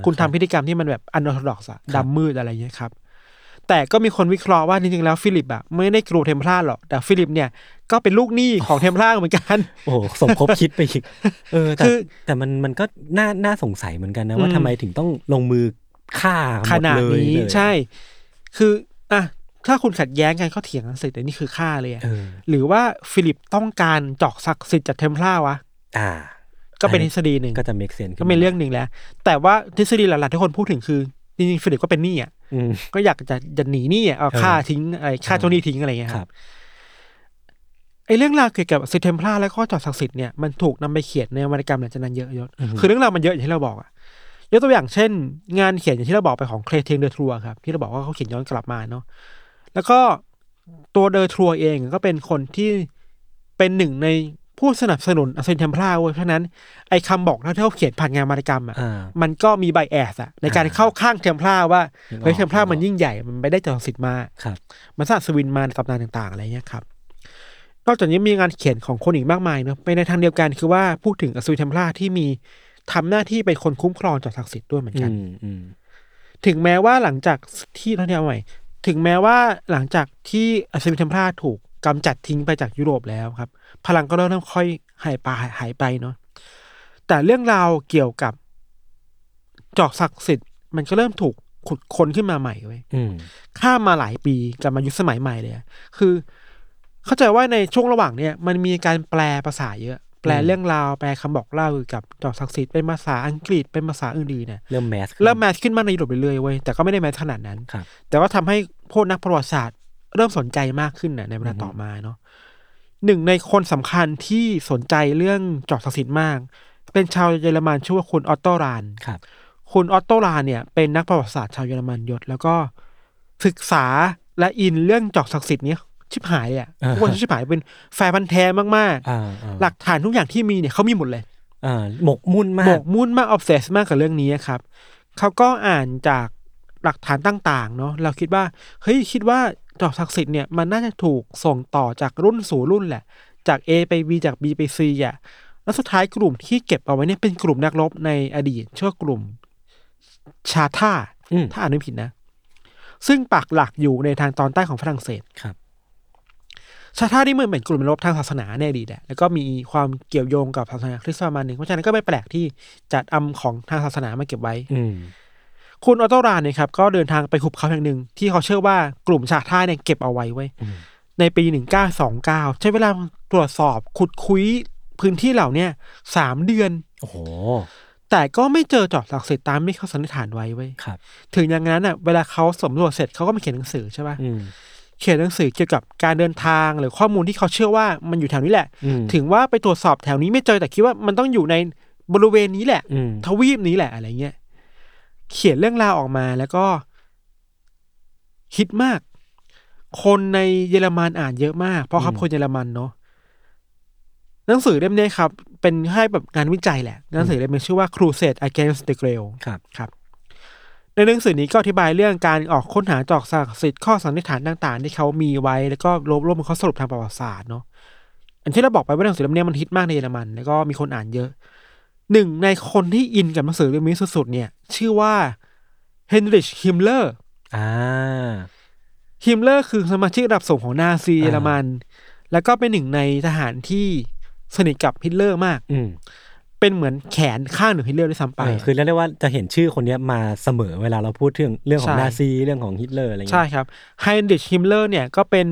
Speaker 3: คุณทำพิธีกรรมที่มันแบบ unorthodox อะดำมืดอะไรเงี้ยครับ แต่ก็มีคนวิเคราะห์ว่าจริงๆแล้วฟิลิปอะไม่ได้กลัวเทมพลาร์หรอก แต่ฟิลิปเนี่ยก็เป็นลูกหนี้ของเทมพลาร์เหมือนกัน
Speaker 2: โอ้โหสมคบคิดไปอีกเออแต่
Speaker 3: คือ
Speaker 2: แต่มันมันก็น่าน่าสงสัยเหมือนกันนะว่า
Speaker 3: อืม
Speaker 2: ทำไมถึงต้องลงมือฆ่าหม
Speaker 3: ด
Speaker 2: เลยข
Speaker 3: นาดนี้
Speaker 2: เลย
Speaker 3: ใช่ คืออะถ้าคุณขัดแย้งกันเขาเถียงกันเสร็จแต่นี่คือฆ่าเลยอะ
Speaker 2: เออ
Speaker 3: หรือว่าฟิลิปต้องการจอกศักดิ์สิทธิ์จากเทมพลาร์วะ
Speaker 2: อ่า
Speaker 3: ก็เป็นทฤษฎีหนึ่ง
Speaker 2: ก็จะ make sense
Speaker 3: ก็เป็นเรื่องหนึ่งแล้ว แต่ว่าทฤษฎีหลักๆที่คนพูดถึงคือ จริงๆฟิลิปก็เป็นหนี้อะ
Speaker 2: อืม
Speaker 3: ก็อยากจะจะหนีหนี้อะเอา
Speaker 2: เออ
Speaker 3: ฆ่าทิ้งอะไรฆ่าเจ้าหนี้ทิ้งอะไรเงี้ย
Speaker 2: ค
Speaker 3: ค
Speaker 2: รั
Speaker 3: รับบไอ้เรื่องราวเกี่ยวกับอัศวินเทมพลาร์และก็จอกศักดิ์สิทธิ์เนี่ยมันถูกนำไปเขียนในวรรณกรรมหลังจากนั้นเยอะยศ
Speaker 2: อือฮึ
Speaker 3: คือเรื่องราวมันเยอะอย่างที่เราบอกอะยกตัวอย่างเช่น งานเขียนอย่างที่เราบอกไปของเคลเทงเดอทัวครับที่เราบอกว่าเขาเขียนย้อนกลับมาเนาะแล้วก็ตัวเดอทัวเองก็เป็นคนที่เป็นหนึ่งใน ผู้สนับสนุนอเซนเทมพลาเว้ยเพราะฉะนั้นไอ้คำบอกเล่าที่เขาเขียนผ่านงานวรรณกรรมอะ
Speaker 2: อ่า
Speaker 3: มันก็มีใบแอสอะในการเข้าข้างเทมพลาว่า
Speaker 2: นึกออก
Speaker 3: เฮ้ยเทมพลา
Speaker 2: นึกออก
Speaker 3: มันยิ่งใหญ่มันไม่ได้จดสิทธิ์มา
Speaker 2: ครับ
Speaker 3: มันสร้างสวินมาในตำนานต่างๆอะไรเงี้ยครับนอกจากนี้มีงานเขียนของคนอีกมากมายเนาะไปในทางเดียวกันคือว่าพูดถึงอสูรเทมพลาที่มีทำหน้าที่เป็นคนคุ้มครองจากศักดิ์สิทธิ์ด้วยเหมือน
Speaker 2: อื
Speaker 3: กัน
Speaker 2: มอืม
Speaker 3: ถึงแม้ว่าหลังจากที่ท่องเที่ยวใหม่ถึงแม้ว่าหลังจากที่อสูรเทมพลาถูก กำจัดทิ้งไปจากยุโรปแล้วครับ พลังก็เริ่มค่อยหายไปหายไปเนาะแต่เรื่องราวเกี่ยวกับจอกศักดิ์สิทธิ์มันก็เริ่มถูกขุดค้นขึ้นมาใหม่เว้ย
Speaker 2: อืม
Speaker 3: ข้ามมาหลายปีกลับมายุคสมัยใหม่เลยอะคือ เข้าใจว่าในช่วงระหว่างเนี่ยมันมีการแปลภาษาเยอะ แปลเรื่องราวแปลคำบอกเล่าเกี่ยวกับจอกศักดิ์สิทธิ์เป็นภาษาอังกฤษเป็นภาษาอื่นๆเนี่ย
Speaker 2: เริ่ม mass
Speaker 3: เริ่ม mass ขึ้นมากในยุโรปเรื่อยๆเว้ยแต่ก็ไม่ได้ mass ขนาดนั้น
Speaker 2: ครับ
Speaker 3: แต่ว่าทำให้พวกนักประวัติศาสตร์ เริ่มสนใจมากขึ้นน่ะในเวลาต่อมาเนาะหนึ่งในคนสำคัญที่สนใจเรื่องจอกศักดิ์สิทธิ์มาก เป็นชาวเยอรมันชื่อว่าคุณออตโตราน
Speaker 2: ครับ
Speaker 3: คุณออตโตรานเนี่ยเป็นนักประวัติศาสตร์ชาวเยอรมันยศ แล้วก็ศึกษาและอินเรื่องจอกศักดิ์สิทธิ์เนี้ยชิบหายเลยอะ
Speaker 2: อ่า
Speaker 3: ทุกคนชิบหายเป็นแฟนพันธ์แท้มาก
Speaker 2: อ่าอ่า
Speaker 3: ๆหลักฐานทุกอย่างที่มีเนี่ยเขามีหมดเลย
Speaker 2: อ่าหมกมุ่นมา
Speaker 3: หม
Speaker 2: ก
Speaker 3: กมุ่นมากออฟเซสมากกับเรื่องนี้ครับเขาก็อ่านจากหลักฐานต่าง ๆ เนาะเราคิดว่าเฮ้ยคิดว่า จอกศักดิ์สิทธิ์เนี่ยมันน่าจะถูกส่งต่อจากรุ่นสู่รุ่นแหละ จาก A ไป B จาก B ไป C อะแล้วสุดท้ายกลุ่มที่เก็บเอาไว้เนี่ยเป็นกลุ่มนักรบในอดีตชื่อว่ากลุ่มชาท่า
Speaker 2: อืม
Speaker 3: ถ้าอ่านไม่ผิดนะ ซึ่งปักหลักอยู่ในทางตอนใต้ของฝรั่งเศส
Speaker 2: ครับ
Speaker 3: ชาท่านี่มันเป็นกลุ่มนักรบทางศาสนาในอดีตแหละแล้วก็มีความเกี่ยวโยงกับศาสนาคริสต์ประมาณหนึ่งเพราะฉะนั้นก็ไม่แปลกที่จัดอำของทางศาสนามาเก็บไว้
Speaker 2: อืม
Speaker 3: คุณออโตรานเนี่ยครับก็เดินทางไปหุบเขาแห่งหนึ่ง ที่เขาเชื่อว่ากลุ่มชาท่าเนี่ยเก็บเอาไว้ไว้ย
Speaker 2: อืม
Speaker 3: ในปีหนึ่งเก้าสองเก้าใช้เวลาตรวจสอบขุดคุยพื้นที่เหล่าเนี้ยสามเดือน
Speaker 2: โอ้โห
Speaker 3: แต่ก็ไม่เจอจอกศักดิ์สิทธิ์ตามที่เขาสันนิษฐานไว้ไว้ย
Speaker 2: ครับ
Speaker 3: ถึงอย่างนั้นอะ เวลาเขาสำรวจเสร็จเขาก็มาเขียนหนังสือใช่ป่ะ
Speaker 2: อืม
Speaker 3: เขียนหนังสือเกี่ยวกับการเดินทางหรือข้อมูลที่เขาเชื่อว่ามันอยู่แถวนี้แหละ
Speaker 2: อืม
Speaker 3: ถึงว่าไปตรวจสอบแถวนี้ไม่เจอแต่คิดว่ามันต้องอยู่ในบริเวณนี้แหละ
Speaker 2: อืม
Speaker 3: ทวีปนี้แหละอะไรเงี้ย เขียนเรื่องราวออกมาแล้วก็ฮิตมาก คนในเยอรมันอ่านเยอะมาก เพราะเขาเป็นคนเยอรมันเนาะหนังสือเล่มนี้ครับ เป็นให้แบบงานวิจัยแหละ หนังสือเล่มนี้ชื่อว่า Crusade Against the Grail
Speaker 2: ครับ
Speaker 3: ครับ ในหนังสือนี้ก็อธิบายเรื่องการออกค้นหาจอกศักดิ์สิทธิ์ข้อสันนิษฐานต่าง ๆ ที่เขามีไว้แล้วก็รวบรวมข้อสรุปทางประวัติศาสตร์เนาะอันที่เราบอกไปว่าหนังสือเล่มนี้มันฮิตมากในเยอรมัน แล้วก็มีคนอ่านเยอะ หนึ่งในคนที่อินกับหนังสือเล่มนี้สุดๆเนี่ย ชื่อว่าไฮนริชฮิมเลอร์
Speaker 2: อ่า
Speaker 3: ฮิมเลอร์คือสมาชิกระดับสูงของนาซี
Speaker 2: อ่า
Speaker 3: เยอรมัน แล้วก็เป็นหนึ่งในทหารที่สนิทกับฮิตเลอร์มาก
Speaker 2: อืม
Speaker 3: เป็นเหมือนแขนข้างหนึ่งฮิตเลอร์ด้วยซ้ำไป
Speaker 2: เออคือเรียกได้ว่าจะเห็นชื่อคนเนี้ยมาเสมอเวลาเราพูดถึงเรื่องของ
Speaker 3: ใช่
Speaker 2: นาซีเรื่องของฮิตเลอร์อะไรเงี้ย
Speaker 3: ใช่ครับไฮนริชฮิมเลอร์เนี่ยก็เป็น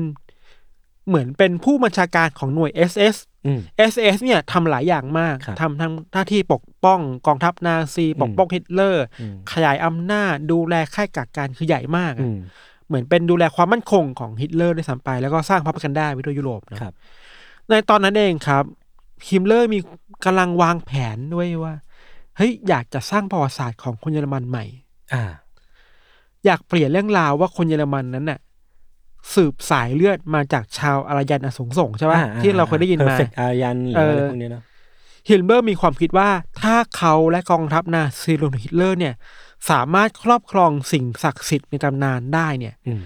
Speaker 3: เหมือนเป็นผู้บัญชาการของหน่วย SS
Speaker 2: อืม
Speaker 3: SS เนี่ยทำหลายอย่างมาก
Speaker 2: ครับ
Speaker 3: ทำทั้งหน้าที่ปกป้องกองทัพนาซี ปกป้องฮิตเลอร์
Speaker 2: อืม
Speaker 3: ขยายอำนาจดูแลค่ายกักกันคือใหญ่มากอะ
Speaker 2: อืม
Speaker 3: เหมือนเป็นดูแลความมั่นคงของฮิตเลอร์ด้วยซ้ำไป แล้วก็สร้างพรรคกันได้ไปทั่วยุโรปเนอะ
Speaker 2: ครับ
Speaker 3: ในตอนนั้นเองครับฮิมเลอร์มีกำลังวางแผนด้วยว่าเฮ้ยอยากจะสร้างประวัติศาสตร์ของคนเยอรมันใหม่
Speaker 2: อ่า
Speaker 3: อยากเปลี่ยนเรื่องราวว่าคนเยอรมันนั้นน่ะ สืบสายเลือดมาจากชาวอารยันอันสูงส่งใช่ปะ
Speaker 2: อ่า
Speaker 3: ที่เราเคยได้ยินมา
Speaker 2: perfect Aryan หรือ
Speaker 3: เอออ
Speaker 2: อะไรพวกเนี้ยเนาะ
Speaker 3: ฮิมเลอร์มีความคิดว่าถ้าเขาและกองทัพนาซีรวมถึงฮิตเลอร์เนี่ย สามารถครอบครองสิ่งศักดิ์สิทธิ์ในตำนานได้เนี่ย
Speaker 2: อืม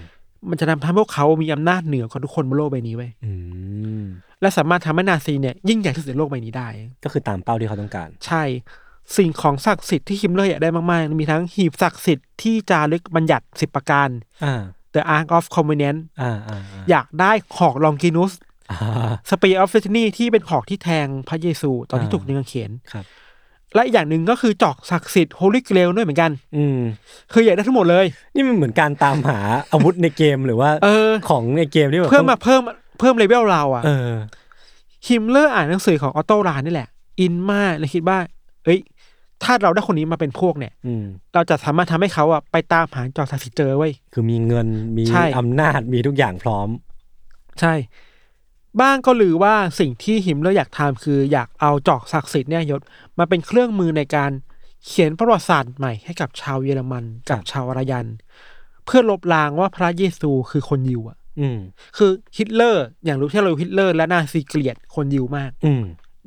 Speaker 3: มันจะทำให้พวกเขามีอำนาจเหนือกว่าทุกคนบนโลกใบนี้เว้ย
Speaker 2: อืม
Speaker 3: และสามารถทำให้นาซีเนี่ยยิ่งใหญ่ที่สุดในโลกใบนี้ได้
Speaker 2: ก็คือตามเป้าที่เขาต้องการ
Speaker 3: ใช่ สิ่งของศักดิ์สิทธิ์ที่ฮิมเลอร์อยากได้มากๆ มีทั้งหีบศักดิ์สิทธิ์ที่จารึกบัญญัติสิบประการ
Speaker 2: อ่า
Speaker 3: The Ark of Covenant
Speaker 2: อ่าอ่า
Speaker 3: อยากได้หอกลองกินุส
Speaker 2: อ่า
Speaker 3: Spear of Destiny ที่เป็นหอกที่แทงพระเยซูตอนที่
Speaker 2: อ่า
Speaker 3: ถูกตรึงกางเขน
Speaker 2: ครับ
Speaker 3: และอีกอย่างหนึ่งก็คือจอกศักดิ์สิทธิ์ Holy Grail ด้วยเหมือนกัน
Speaker 2: อืม
Speaker 3: คืออยากได้ทั้งหมดเลย
Speaker 2: นี่มันเหมือนการตามหาอาวุธในเกมหรือว่า
Speaker 3: เออ
Speaker 2: ของในเกมที่แบบ
Speaker 3: เพิ่ม
Speaker 2: ต้
Speaker 3: มา
Speaker 2: อง
Speaker 3: เพิ่มเพิ่มเลเวลเราอะ
Speaker 2: เออ
Speaker 3: ฮิมเลอร์อ่านหนังสือของออโตรานนี่แหละ อินมากเลยคิดว่า เอ้ย ถ้าเราได้คนนี้มาเป็นพวกเนี่ย
Speaker 2: อืม
Speaker 3: เราจะสามารถทำให้เขาอะไปตามหาจอกศักดิ์สิทธิ์เจอเว้ย
Speaker 2: คือมีเงินมี
Speaker 3: ใช่
Speaker 2: อำนาจมีทุกอย่างพร้อม
Speaker 3: ใช่ บ้างก็ลือว่าสิ่งที่ฮิมเลอร์อยากทำคืออยากเอาจอกศักดิ์สิทธิ์เนี่ยยศมาเป็นเครื่องมือในการเขียนประวัติศาสตร์ใหม่ให้กับชาวเยอรมันกับ
Speaker 2: ครับ
Speaker 3: ชาวอารยัน เพื่อลบล้างว่าพระเยซูคือคนยิวอะ
Speaker 2: อืม
Speaker 3: คือฮิตเลอร์ อย่างรู้ที่เรารู้ฮิตเลอร์ และนาซีเกลียดคนยิวมาก
Speaker 2: อืม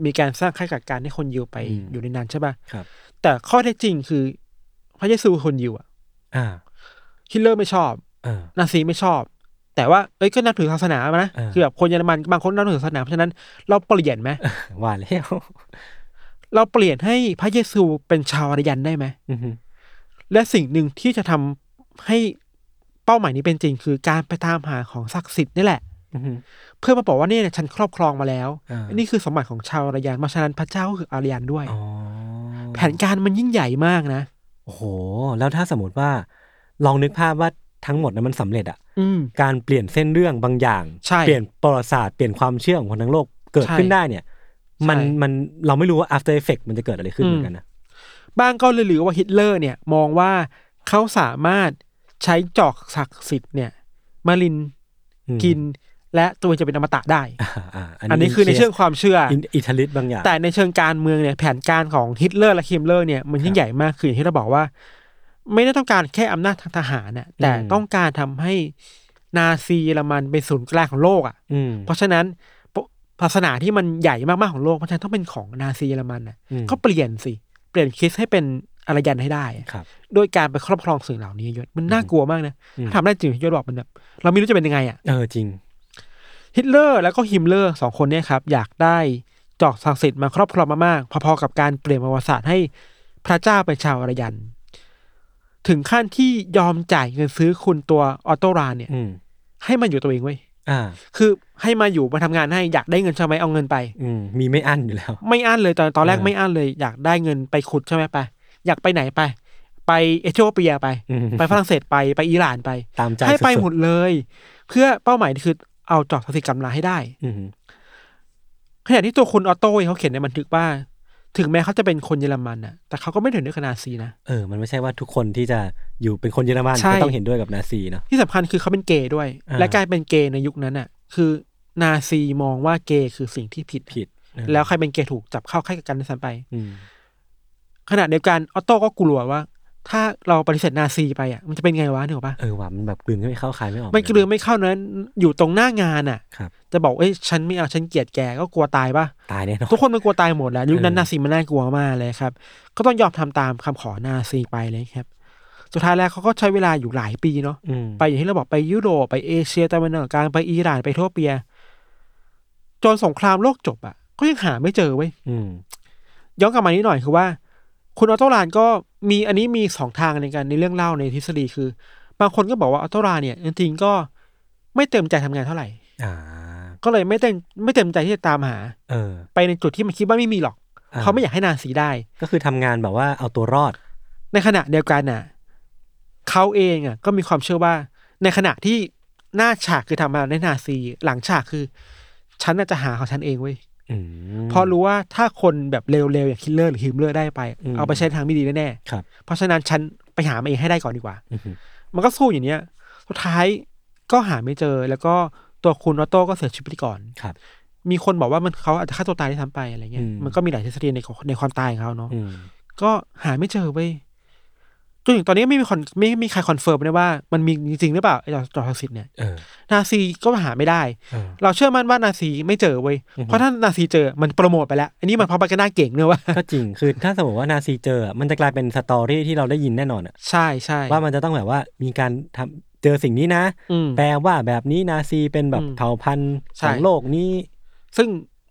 Speaker 3: มีการสร้างค่ายกักกันให้คนยิวไป
Speaker 2: อืม
Speaker 3: อยู่ในนั้นใช่ป่ะ
Speaker 2: ครับ
Speaker 3: แต่ข้อเท็จจริงคือ พระเยซูคือคนยิวอะ
Speaker 2: อ่า
Speaker 3: ฮิตเลอร์ไม่ชอบ
Speaker 2: เออ
Speaker 3: นาซีไม่ชอบ แต่ว่าเอ้ยก็นับถือศาสนามานะ
Speaker 2: เออ
Speaker 3: คือแบบคนเยอรมันบางคนนับถือศาสนาเพราะฉะนั้นเราเปลี่ยนไหม
Speaker 2: ว่าแล้ว
Speaker 3: เราเปลี่ยนให้พระเยซูเป็นชาวอารยันได้ไหม
Speaker 2: อือฮึ
Speaker 3: และสิ่งหนึ่งที่จะทำให้เป้าหมายนี้เป็นจริง คือการไปตามหาของศักดิ์สิทธิ์นี่แหละ
Speaker 2: อือฮึ
Speaker 3: เพื่อมาบอกว่าเนี่ยฉันครอบครองมาแล้ว
Speaker 2: อ่า
Speaker 3: นี่คือสมบัติของชาวอารยันเพราะฉะนั้นพระเจ้าก็คืออารยันด้วย
Speaker 2: อ๋อ
Speaker 3: แผนการมันยิ่งใหญ่มากนะ
Speaker 2: โอ้โห แล้วถ้าสมมติว่า ลองนึกภาพว่าทั้งหมดนั้นมันสำเร็จอะ
Speaker 3: อืม
Speaker 2: การเปลี่ยนเส้นเรื่องบางอย่าง
Speaker 3: ใช่
Speaker 2: เปลี่ยนประวัติศาสตร์เปลี่ยนความเชื่อของคนทั้งโลกเกิดขึ้น
Speaker 3: ใช่
Speaker 2: ได้เนี่ย มัน
Speaker 3: ใช่
Speaker 2: มันเราไม่รู้ว่า after effect มันจะเกิดอะไรขึ้น
Speaker 3: อืม
Speaker 2: เหมือนกันนะ
Speaker 3: บ้างก็เลยหรือว่าฮิตเลอร์เนี่ยมองว่าเขาสามารถใช้จอกศักดิ์สิทธิ์เนี่ยมาลิน
Speaker 2: อืม
Speaker 3: กิน และตัวจะเป็นอมตะได้
Speaker 2: อ่าอ่า
Speaker 3: อันนี้คือในเชิงความเชื่อ
Speaker 2: อินอิทาลิสบางอย่าง
Speaker 3: แต่ในเชิงการเมืองเนี่ยแผนการของฮิตเลอร์และคิมเลอร์เนี่ยมันยิ่งใหญ่มากคืออย่างที่เราบอกว่า ไม่ได้ต้องการแค่อำนาจทางทหารน่ะแต่
Speaker 2: อืม
Speaker 3: ต้องการทำให้นาซีเยอรมันเป็นศูนย์กลางของโลกอะ
Speaker 2: อืม
Speaker 3: เพราะฉะนั้นปศาสนาที่มันใหญ่มากๆของโลกเพราะฉะนั้นต้องเป็นของนาซีเยอรมันน่ะ
Speaker 2: อืม
Speaker 3: ก็เปลี่ยนสิเปลี่ยนคริสต์ให้เป็นอารยันให้ได้อะ
Speaker 2: ครับ
Speaker 3: โดยการไปครอบครองสิ่งเหล่านี้ยศมันน่ากลัวมากนะ
Speaker 2: อืม
Speaker 3: ถ้าทำได้จริงที่ยศบอกมันแบบเราไม่รู้จะเป็นยังไงอะ
Speaker 2: เออจริง
Speaker 3: ฮิตเลอร์แล้วก็ฮิมเลอร์สองคนเนี่ยครับอยากได้จอกศักดิ์สิทธิ์มาครอบครองมากๆพอๆกับการเปลี่ยนประวัติศาสตร์ให้พระเจ้าเป็นชาวอารยัน ถึงขั้นที่ยอมจ่ายเงินซื้อคุณตัวออโตรานเนี่ย
Speaker 2: อืม
Speaker 3: ให้มาอยู่ตัวเองเว้ย
Speaker 2: อ่า
Speaker 3: คือให้มาอยู่มาทำงานให้อยากได้เงินใช่ไหมเอาเงินไป
Speaker 2: อืมมีไม่อั้นอยู่แล้ว
Speaker 3: ไม่อั้นเลยตอนตอนแรก
Speaker 2: เออ
Speaker 3: ไม่อั้นเลย อยากได้เงินไปขุดใช่ไหมไป อยากไปไหนไป ไปเอธิโอเปียไป
Speaker 2: อืม
Speaker 3: ไปฝรั่งเศสไปไปอิหร่านไป
Speaker 2: ตามใจ
Speaker 3: ให้ไป
Speaker 2: สุๆ
Speaker 3: หมดเลย เพื่อเป้าหมายคือ เอาจอกศักดิ์สิทธิ์กำลาให้ได้
Speaker 2: อืม
Speaker 3: ขณะที่ตัวคุณออโต้เขาเขียนในบันทึกว่า ถึงแม้เขาจะเป็นคนเยอรมันน่ะ แต่เขาก็ไม่ถึงด้วยกับนาซีนะ
Speaker 2: เออมันไม่ใช่ว่าทุกคนที่จะอยู่เป็นคนเยอรมัน
Speaker 3: ใช่
Speaker 2: ก็ต้องเห็นด้วยกับนาซีเนาะ
Speaker 3: ที่สำคัญคือเขาเป็นเกย์ด้วย
Speaker 2: อ่า
Speaker 3: และการเป็นเกย์ในยุคนั้นน่ะ คือนาซีมองว่าเกย์คือสิ่งที่ผิด
Speaker 2: ผิดเออ
Speaker 3: แล้วใครเป็นเกย์ถูกจับเข้าค่ายกักกันด้วยซ้ำไป
Speaker 2: อืม
Speaker 3: ขณะเดียวกันออโต้ก็กลัวว่า ถ้าเราปฏิเสธนาซีไปอะมันจะเป็นไงวะเนี่ยหรอกปะ
Speaker 2: เออว่ะมันแบบกลืนไม่เข้าคายไม่ออก
Speaker 3: มันกลืนไม่เข้านั้นอยู่ตรงหน้างานอะ
Speaker 2: ครับ
Speaker 3: จะบอกเอ้ยฉันไม่เอาฉันเกลียดแกก็กลัวตายปะ
Speaker 2: ตายแน่นอน
Speaker 3: ทุกคนมันกลัวตายหมดแล้วยุคนั้น
Speaker 2: เออ
Speaker 3: นาซีมันน่ากลัวมากเลยครับ ก็ต้องยอมทำตามคำขอนาซีไปเลยครับ สุดท้ายแล้วเขาก็ใช้เวลาอยู่หลายปีเนาะ
Speaker 2: อืม
Speaker 3: ไปอย่างที่เราบอกไปยุโรปไปเอเชียตะวันออกกลางไปอิหร่านไปเอธิโอเปียจนสงครามโลกจบอะก็ยังหาไม่เจอเว้ย
Speaker 2: อืม
Speaker 3: ย้อนกลับมานิดหน่อยคือว่า คุณออโตรานก็ มีอันนี้มีสองทางในการในเรื่องเล่าในทฤษฎีคือ บางคนก็บอกว่าออโตรานเนี่ยจริงๆก็ไม่เต็มใจทำงานเท่าไหร่
Speaker 2: อ่า
Speaker 3: ก็เลยไม่เต็มไม่เต็มใจที่จะตามหา
Speaker 2: เออ
Speaker 3: ไปในจุดที่มันคิดว่าไม่มีหรอก
Speaker 2: อ่า
Speaker 3: เขาไม่อยากให้นาซีได้
Speaker 2: ก็คือทำงานแบบว่าเอาตัวรอด
Speaker 3: ในขณะเดียวกันน่ะ เขาเองอะ ก็มีความเชื่อว่า ในขณะที่หน้าฉากคือทำมาในนาซี หลังฉากคือ ฉันน่ะจะหาของฉันเองเว้ย
Speaker 2: อืม
Speaker 3: เพราะรู้ว่าถ้าคนแบบเลวๆอย่างฮิตเลอร์หรือฮิมเลอร์ได้ไป
Speaker 2: อืม
Speaker 3: เอาไปใช้ทางไม่ดีแน่
Speaker 2: ครับ
Speaker 3: ๆเพราะฉะนั้นฉันไปหามาเองให้ได้ก่อนดีกว่า
Speaker 2: อืม
Speaker 3: มันก็สู้อย่างเนี้ยสุดท้ายก็หาไม่เจอแล้วก็ตัวคุณออโต้ก็เสียชีวิตไปก่อน
Speaker 2: ครับ
Speaker 3: มีคนบอกว่ามันเขาอาจจะฆ่าตัวตายได้ทั้งไปอะไรเงี้ย
Speaker 2: อืม
Speaker 3: มันก็มีหลายทฤษฎีในในความตายของเขาเนาะ
Speaker 2: อืม
Speaker 3: ก็หาไม่เจอเว้ย จนถึงตอนนี้ไม่มีคนไม่ไม่มีใคร confirm ได้ว่ามันมีจริงหรือเปล่าไอ้จอกศักดิ์สิทธิ์เนี่ย
Speaker 2: เออ
Speaker 3: นาซีก็หาไม่ได้
Speaker 2: เออ
Speaker 3: เราเชื่อมั่นว่านาซีไม่เจอเว้ย
Speaker 2: อือฮึ
Speaker 3: เพราะถ้านาซีเจอมันโปรโมทไปแล้ว อันนี้มัน propaganda เก่งเนอะว่า
Speaker 2: ก็จริงคือถ้าสมมติว่านาซีเจออะมันจะกลายเป็น story ที่เราได้ยินแน่นอนอะ
Speaker 3: ใช่ใช่
Speaker 2: ว่ามันจะต้องแบบว่ามีการทำเจอสิ่งนี้นะ
Speaker 3: อืม
Speaker 2: แปลว่าแบบนี้นาซีเป็นแบบ
Speaker 3: อืม
Speaker 2: เผ่าพันธุ์
Speaker 3: ใช่
Speaker 2: ของโลกนี้
Speaker 3: ซึ่ง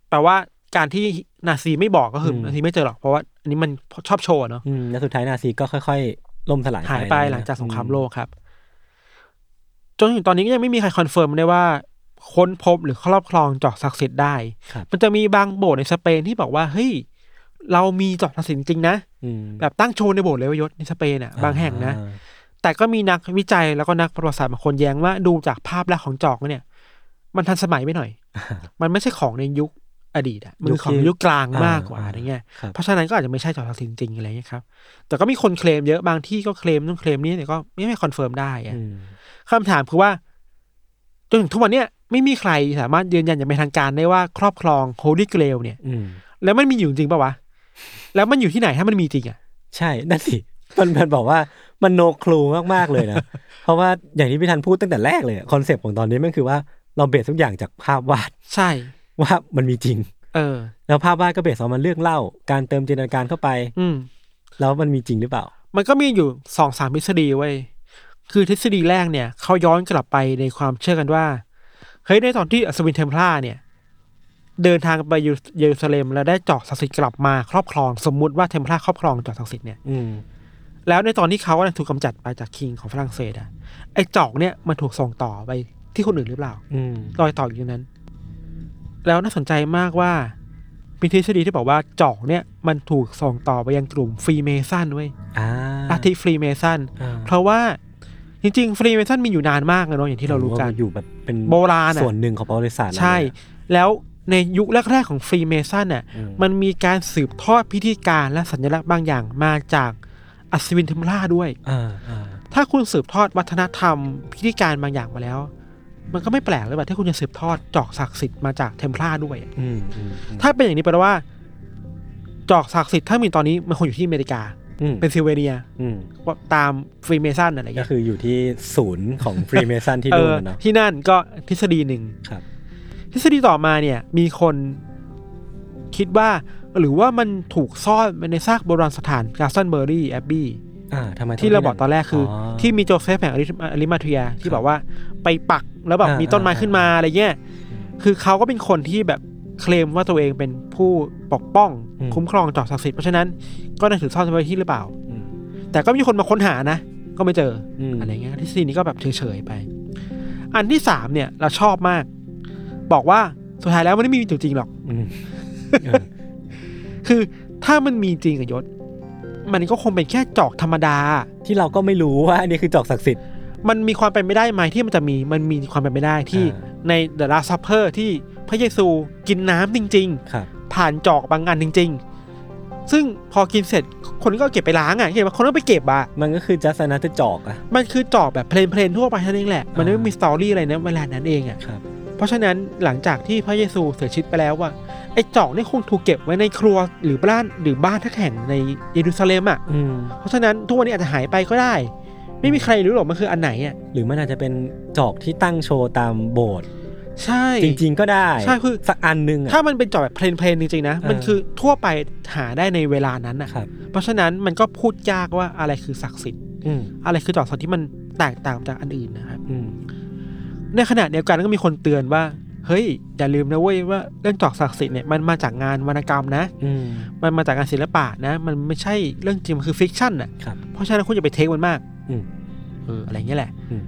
Speaker 3: แปลว่าการที่นาซีไม่บอกก็คืออ
Speaker 2: ม
Speaker 3: นาซีไม่เจอหรอกเพราะว่าอันนี้มันชอบโชว์อะเนาะ
Speaker 2: อืมแล้วสุดท้ายนาซีก็ค่อยๆ ล่มสลาย
Speaker 3: หายไป
Speaker 2: นะ
Speaker 3: หลังจากสงครามโลกครับ จนถึงตอนนี้ก็ยังไม่มีใคร confirm ได้ว่า ค้นพบหรือครอบครองจอกศักดิ์สิทธิ์ได้
Speaker 2: ครับ
Speaker 3: มันจะมีบางโบสถ์ในสเปนที่บอกว่าเฮ้ยเรามีจอกศักดิ์สิทธิ์จริงๆนะ
Speaker 2: อืม
Speaker 3: แบบตั้งโชว์ในโบสถ์เลยเวยศในสเปนอะ บางแห่งนะ
Speaker 2: อ่า
Speaker 3: แต่ก็มีนักวิจัยแล้วก็นักประวัติศาสตร์บางคนแย้งว่าดูจากภาพลักษณ์ของจอกแล้วเนี่ย มันทันสมัยไปหน่อย มันไม่ใช่ของในยุค อดีตอะมันคือของยุคกลางมากกว่าอะไรเงี้ย
Speaker 2: ครับ
Speaker 3: เพราะฉะนั้นก็อาจจะไม่ใช่จอกศักดิ์สิทธิ์จริงๆอะไรเงี้ยครับแต่ก็มีคนเคลมเยอะบางที่ก็เคลมนู่นเคลมนี่แต่ก็ไม่ไม่ confirm ได้อะ
Speaker 2: อืม
Speaker 3: คำถามคือว่าจนถึงทุกวันเนี้ยไม่มีใครสามารถยืนยันอย่างเป็นทางการได้ว่าครอบครอง Holy Grail เนี่ย
Speaker 2: อืม
Speaker 3: แล้วมันมีอยู่จริงปะวะ แล้วมันอยู่ที่ไหนถ้ามันมีจริงอะ
Speaker 2: ใช่ นั่นสิ มันมันบอกว่ามัน no clue มากๆเลยนะ เพราะว่าอย่างที่พี่ทันพูดตั้งแต่แรกเลย concept ของตอนนี้มันคือว่าเรา base ทุกอย่างจากภาพวาด
Speaker 3: ใช่
Speaker 2: ว่ามันมีจริง
Speaker 3: เออ
Speaker 2: แล้วภาพวาดก็ base เอามาเรื่องเล่า การเติมจินตนาการเข้าไป
Speaker 3: อืม
Speaker 2: แล้วมันมีจริงหรือเปล่า
Speaker 3: มันก็มีอยู่สองสามทฤษฎีเว้ยคือทฤษฎีแรกเนี่ยเขาย้อนกลับไปในความเชื่อกันว่าเฮ้ยในตอนที่อัศวินเทมพลาร์เนี่ย เดินทางไปเยรูเยรูซาเล็มแล้วได้จอกศักดิ์สิทธิ์กลับมาครอบครองสมมุติว่าเทมพลาร์ครอบครองจอกศักดิ์สิทธิ์เนี่ย
Speaker 2: อืม
Speaker 3: แล้วในตอนที่เขาถูกกำจัดไปจาก king ของฝรั่งเศสอะไอ้จอกเนี่ยมันถูกส่งต่อไปที่คนอื่นหรือเปล่า
Speaker 2: อืม
Speaker 3: รอยต่ออยู่ในนั้น แล้วน่าสนใจมากว่ามีทฤษฎีที่บอกว่าจอกเนี่ยมันถูกส่งต่อไปยังกลุ่มฟรีเมซันเว้ย
Speaker 2: อ่า
Speaker 3: อาลัทธิฟรีเมซัน
Speaker 2: อ่า
Speaker 3: เพราะว่าจริงๆ ฟรีเมซันมีอยู่นานมากเลยเนาะอย่างที่เรารู้กัน
Speaker 2: อยู่แบบเป็น
Speaker 3: โบราณอะ
Speaker 2: ส่วนหนึ่งของประวัติศาสตร์
Speaker 3: ใช่
Speaker 2: เราเลยอะ
Speaker 3: แล้วในยุคแรกๆของฟรีเมซันน่ะ
Speaker 2: อืม
Speaker 3: มันมีการสืบทอดพิธีการและสัญลักษณ์บางอย่างมาจากอัศวินเทมพลาร์ด้วย
Speaker 2: อ่าอ่า
Speaker 3: ถ้าคุณสืบทอดวัฒนธรรมพิธีการบางอย่างมาแล้ว มันก็ไม่แปลกเลยแบบที่คุณจะสืบทอดจอกศักดิ์สิทธิ์มาจากเทมพลาร์ด้วย
Speaker 2: อืมอืมอืม
Speaker 3: ถ้าเป็นอย่างนี้แปลว่า จอกศักดิ์สิทธิ์ถ้ามีตอนนี้มันคงอยู่ที่อเมริกา
Speaker 2: อืม
Speaker 3: เพนซิลเวเนีย
Speaker 2: อืม
Speaker 3: ว่าตามฟรีเมซันอะไร
Speaker 2: ก็
Speaker 3: เงี้ย
Speaker 2: คืออยู่ที่ศูนย์ของฟรีเมซันที่
Speaker 3: เอ
Speaker 2: นู่น
Speaker 3: อ
Speaker 2: น่ะเนาะ
Speaker 3: ที่นั่นก็ทฤษฎีหนึ่ง
Speaker 2: ครับ
Speaker 3: ทฤษฎีต่อมาเนี่ยมีคนคิดว่า หรือว่ามันถูกซ่อนไว้ในซากโบราณสถานกาสตันเบอร์รี่แอบบี้
Speaker 2: อ่าทำไม
Speaker 3: ที่เราบอกตอนแรกคืออ
Speaker 2: อ
Speaker 3: ที่มีโจเซฟแห่งอลิมาเทียที่บอกว่าไปปักแล้วแบบ
Speaker 2: อ่ามี
Speaker 3: มีต้นไม้ขึ้นมาอะไรเงี้ยคือเขาก็เป็นคนที่แบบเคลมว่าตัวเองเป็นผู้ปกป้อง
Speaker 2: อืม
Speaker 3: คุ้มครองจอกศักดิ์สิทธิ์เพราะฉะนั้นก็น่าถือซ่อนไว้ที่หรือเปล่า
Speaker 2: อืม
Speaker 3: แต่ก็มีคนมาค้นหานะ ก็ไม่เจออ
Speaker 2: ม
Speaker 3: อะไรเงี้ยทฤษฎีนี้ก็แบบเฉยๆไป อันที่สามเนี่ยเราชอบมาก บอกว่าสุดท้ายแล้วมันไม่มีอยู่จริงหรอก
Speaker 2: อืมเออ
Speaker 3: คือถ้ามันมีจริงกับยศ มันก็คงเป็นแค่จอกธรรมดา
Speaker 2: ที่เราก็ไม่รู้ว่าอันนี้คือจอกศักดิ์สิทธิ์
Speaker 3: มันมีความเป็นไปได้ไหมที่มันจะมีมันมีความเป็นไปได้ที่
Speaker 2: อ่า
Speaker 3: ใน The Last Supper ที่พระเยซูกินน้ำจริง
Speaker 2: ครับ
Speaker 3: ๆ ผ่านจอกบางอันจริง ๆ ซึ่งพอกินเสร็จคนก็เอาเก็บไปล้างอะเห็นว่าคนก็ไปเก็บอะ
Speaker 2: มันก็คือจัสนาตจอกอะ
Speaker 3: มันคือจอกแบบเพลนๆทั่วไปเท่านั้นเองแหละ มันไม่มีสตอรี่อะไรนะเวลานั้นเองอะ
Speaker 2: ครับ
Speaker 3: เพราะฉะนั้นหลังจากที่พระเยซูเสียชีวิตไปแล้วว่า ไอ้จอกนี่คงถูกเก็บไว้ในครัวหรือบ้านหรือบ้านทักแห่งในเยรูซาเล็มอะ
Speaker 2: อืม
Speaker 3: เพราะฉะนั้นทุกวันนี้อาจจะหายไปก็ได้ ไม่มีใครรู้หรอกมันคืออันไหนอะ
Speaker 2: หรือมันอาจจะเป็นจอกที่ตั้งโชว์ตามโบสถ์
Speaker 3: ใช่
Speaker 2: จริง ๆ ก็ได้
Speaker 3: ใช่คือ
Speaker 2: สักอันหนึงอะ
Speaker 3: ถ้ามันเป็นจอบแบบเพลนๆจริงๆนะ
Speaker 2: เออ
Speaker 3: มันคือทั่วไปหาได้ในเวลานั้นอะ
Speaker 2: ครับ
Speaker 3: เพราะฉะนั้นมันก็พูดยากว่าอะไรคือศักดิ์สิทธิ์
Speaker 2: อืม
Speaker 3: อะไรคือจอบศักดิ์สิทธิ์ที่มันแตกต่างจากอันอื่นนะครับ
Speaker 2: อืม
Speaker 3: ในขณะเดียวกันก็มีคนเตือนว่า เฮ้ย อย่าลืมนะเว้ยว่าเรื่องจอกศักดิ์สิทธิ์เนี่ยมันมาจากงานวรรณกรรมนะ
Speaker 2: อืม
Speaker 3: มันมาจากงานศิลปะนะ มันไม่ใช่เรื่องจริงมันคือ fiction อะ
Speaker 2: ครับ
Speaker 3: เพราะฉะนั้นคุณอย่าไป take มันมาก
Speaker 2: อืม
Speaker 3: เอออะไรเงี้ยแหละ
Speaker 2: อืม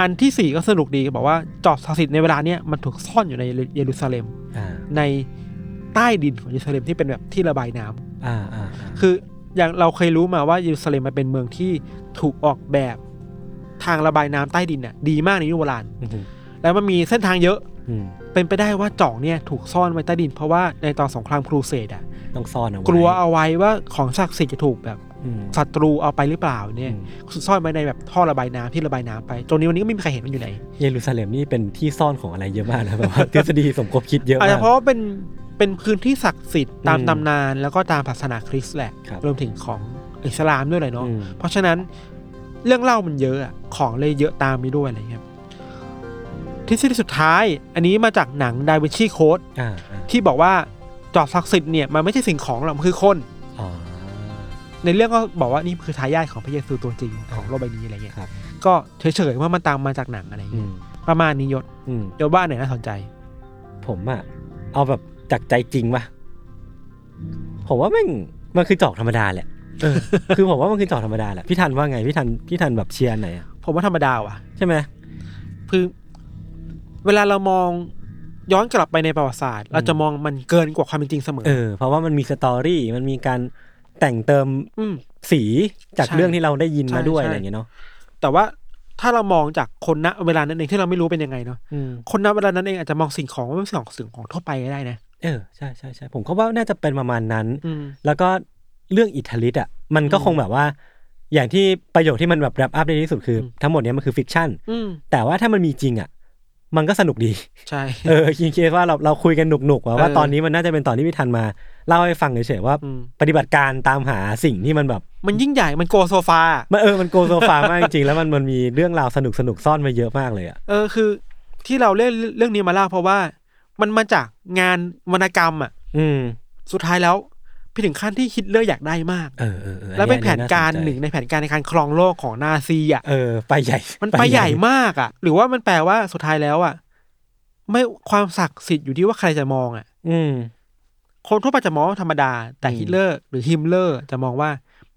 Speaker 3: อันที่สี่ก็สนุกดีบอกว่าจอกศักดิ์สิทธิ์ในเวลาเนี้ยมันถูกซ่อนอยู่ในเยรูซาเล็ม
Speaker 2: อ่า
Speaker 3: ในใต้ดินของเยรูซาเล็มที่เป็นแบบที่ระบายน้ำ
Speaker 2: อ่าอ่าอ่า
Speaker 3: คืออย่างเราเคยรู้มาว่าเยรูซาเล็มมันเป็นเมืองที่ถูกออกแบบทางระบายน้ำใต้ดินน่ะดีมากในยุคโบราณ
Speaker 2: อืม
Speaker 3: แล้วมันมีเส้นทางเยอะ
Speaker 2: อืม
Speaker 3: เป็นไปได้ว่าจอกเนี่ยถูกซ่อนไว้ใต้ดิน เพราะว่าในตอนสงครามครูเสดอะ
Speaker 2: ต้องซ่อนเอาไว้
Speaker 3: กลัวเอาไว้ว่าของศักดิ์สิทธิ์จะถูกแบบ
Speaker 2: อืม
Speaker 3: ศัตรูเอาไปหรือเปล่าเนี่ย
Speaker 2: อืม
Speaker 3: ซ่อนไว้ในแบบท่อระบายน้ำที่ระบายน้ำไปจนนี้วันนี้ก็ไม่มีใครเห็นมันอยู่ไหน
Speaker 2: เยรูซาเล็มนี่เป็นที่ซ่อนของอะไรเยอะมากนะแบบว่าทฤษฎีสมคบคิดเยอะ
Speaker 3: อาจ
Speaker 2: มา
Speaker 3: จะ
Speaker 2: ก
Speaker 3: เพราะว่าเป็นเป็นพื้นที่ศักดิ์สิทธิ์ตาม
Speaker 2: อืม
Speaker 3: ตำนาน แล้วก็ตามศาสนาคริสต์แหละ
Speaker 2: ครับ
Speaker 3: รวมถึงของอิสลามด้วยเลยเนาะ
Speaker 2: อืม
Speaker 3: เพราะฉะนั้นเรื่องเล่ามันเยอะอะของเลยเยอะตามไปด้วยอะไรเงี้ย ทฤษฎีสุดท้าย อันนี้มาจากหนังดาวินชีโค้ด
Speaker 2: อ่าอ่า
Speaker 3: ที่บอกว่าจอบศักดิ์สิทธิ์เนี่ยมันไม่ใช่สิ่งของหรอกมันคือคน
Speaker 2: อ๋อ
Speaker 3: ในเรื่องก็บอกว่านี่คือทายาทของพระเยซูตัวจริงของโลกใบนี้อะไรเงี้ย
Speaker 2: ครับ
Speaker 3: ก็เฉยๆว่ามันตามมาจากหนังอะไร
Speaker 2: อื
Speaker 3: เงี้ย
Speaker 2: ม
Speaker 3: ประมาณนี้ยศ
Speaker 2: อืม
Speaker 3: ยศว่าอันไหนน่าสนใจ
Speaker 2: ผมอะเอาแบบจากใจจริงป่ะผมว่าแม่งมันคือจอกธรรมดาแหละเออคือผมว่ามันคือจอกธรรมดาแหละพี่ทันว่าไงพี่ทันพี่ทันแบบเชียร์อันไหนอะ
Speaker 3: ผมว่าธรรมดาว่ะ
Speaker 2: ใช่ไหม
Speaker 3: คือ เวลาเรามองย้อนกลับไปในประวัติศาสตร์ เราจะมองมันเกินกว่าความเป็นจริงเสมอ
Speaker 2: เออเพราะว่ามันมีสตอรี่มันมีการแต่งเติม
Speaker 3: อืม
Speaker 2: สีจาก
Speaker 3: ใช่
Speaker 2: เรื่องที่เราได้ยินมา
Speaker 3: ใช่
Speaker 2: ด้วย
Speaker 3: ใช่
Speaker 2: อะไรอย่างเงี้ยเนาะ
Speaker 3: แต่ว่าถ้าเรามองจากคนณเวลานั้นเองที่เราไม่รู้เป็นยังไงเนาะ
Speaker 2: อืม
Speaker 3: คนณเวลานั้นเองอาจจะมองสิ่งของว่าเป็นสิ่งของสิ่งของทั่วไปก็ได้นะ
Speaker 2: เออใช่ใช่ใช่ผมก็ว่าน่าจะเป็นประมาณนั้น
Speaker 3: อืม
Speaker 2: แล้วก็เรื่องอิทาลิตอะมันก็
Speaker 3: อืม
Speaker 2: คงแบบว่า อย่างที่ประโยคที่มันแบบ wrap up ได้ที่สุดคืออ
Speaker 3: ม
Speaker 2: ทั้งหมดเนี้ยมันคือ fiction
Speaker 3: อืม
Speaker 2: แต่ว่าถ้ามันมีจริงอะ มันก็สนุกดี
Speaker 3: ใช่
Speaker 2: เออคิดคิดว่าเราเราคุยกันหนุกๆว่าว่า
Speaker 3: เออ
Speaker 2: ตอนนี้มันน่าจะเป็นตอนที่พี่ทันมา เล่าให้ฟังเฉยๆว่า
Speaker 3: อืม
Speaker 2: ปฏิบัติการตามหาสิ่งที่มันแบบ
Speaker 3: มันยิ่งใหญ่มัน go so far
Speaker 2: มันเออมัน go so far มากจริงๆแล้วมันมันมีเรื่องราวสนุกสนุกๆซ่อนมาเยอะมากเลยอะ
Speaker 3: เออคือ ที่เราเล่นเรื่องนี้มาเล่าเพราะว่า มันมาจากงานวรรณกรรมอะ
Speaker 2: อืม
Speaker 3: สุดท้ายแล้ว ไปถึงขั้นที่ฮิตเลอร์อยากได้มาก
Speaker 2: เออเอออออั
Speaker 3: แล้วเป็นแผนการ
Speaker 2: อั
Speaker 3: หนึ่งในแผนการในการครองโลกของนาซีอะ
Speaker 2: เออไปใหญ่
Speaker 3: มันไปใหญ่มากอะ หรือว่ามันแปลว่าสุดท้ายแล้วอะไม่ความศักดิ์สิทธิ์อยู่ที่ว่าใครจะมองอะ
Speaker 2: อืม
Speaker 3: คนทั่วไปจะมองว่าธรรมดา แต่
Speaker 2: อืม
Speaker 3: ฮิตเลอร์หรือฮิมเลอร์จะมองว่า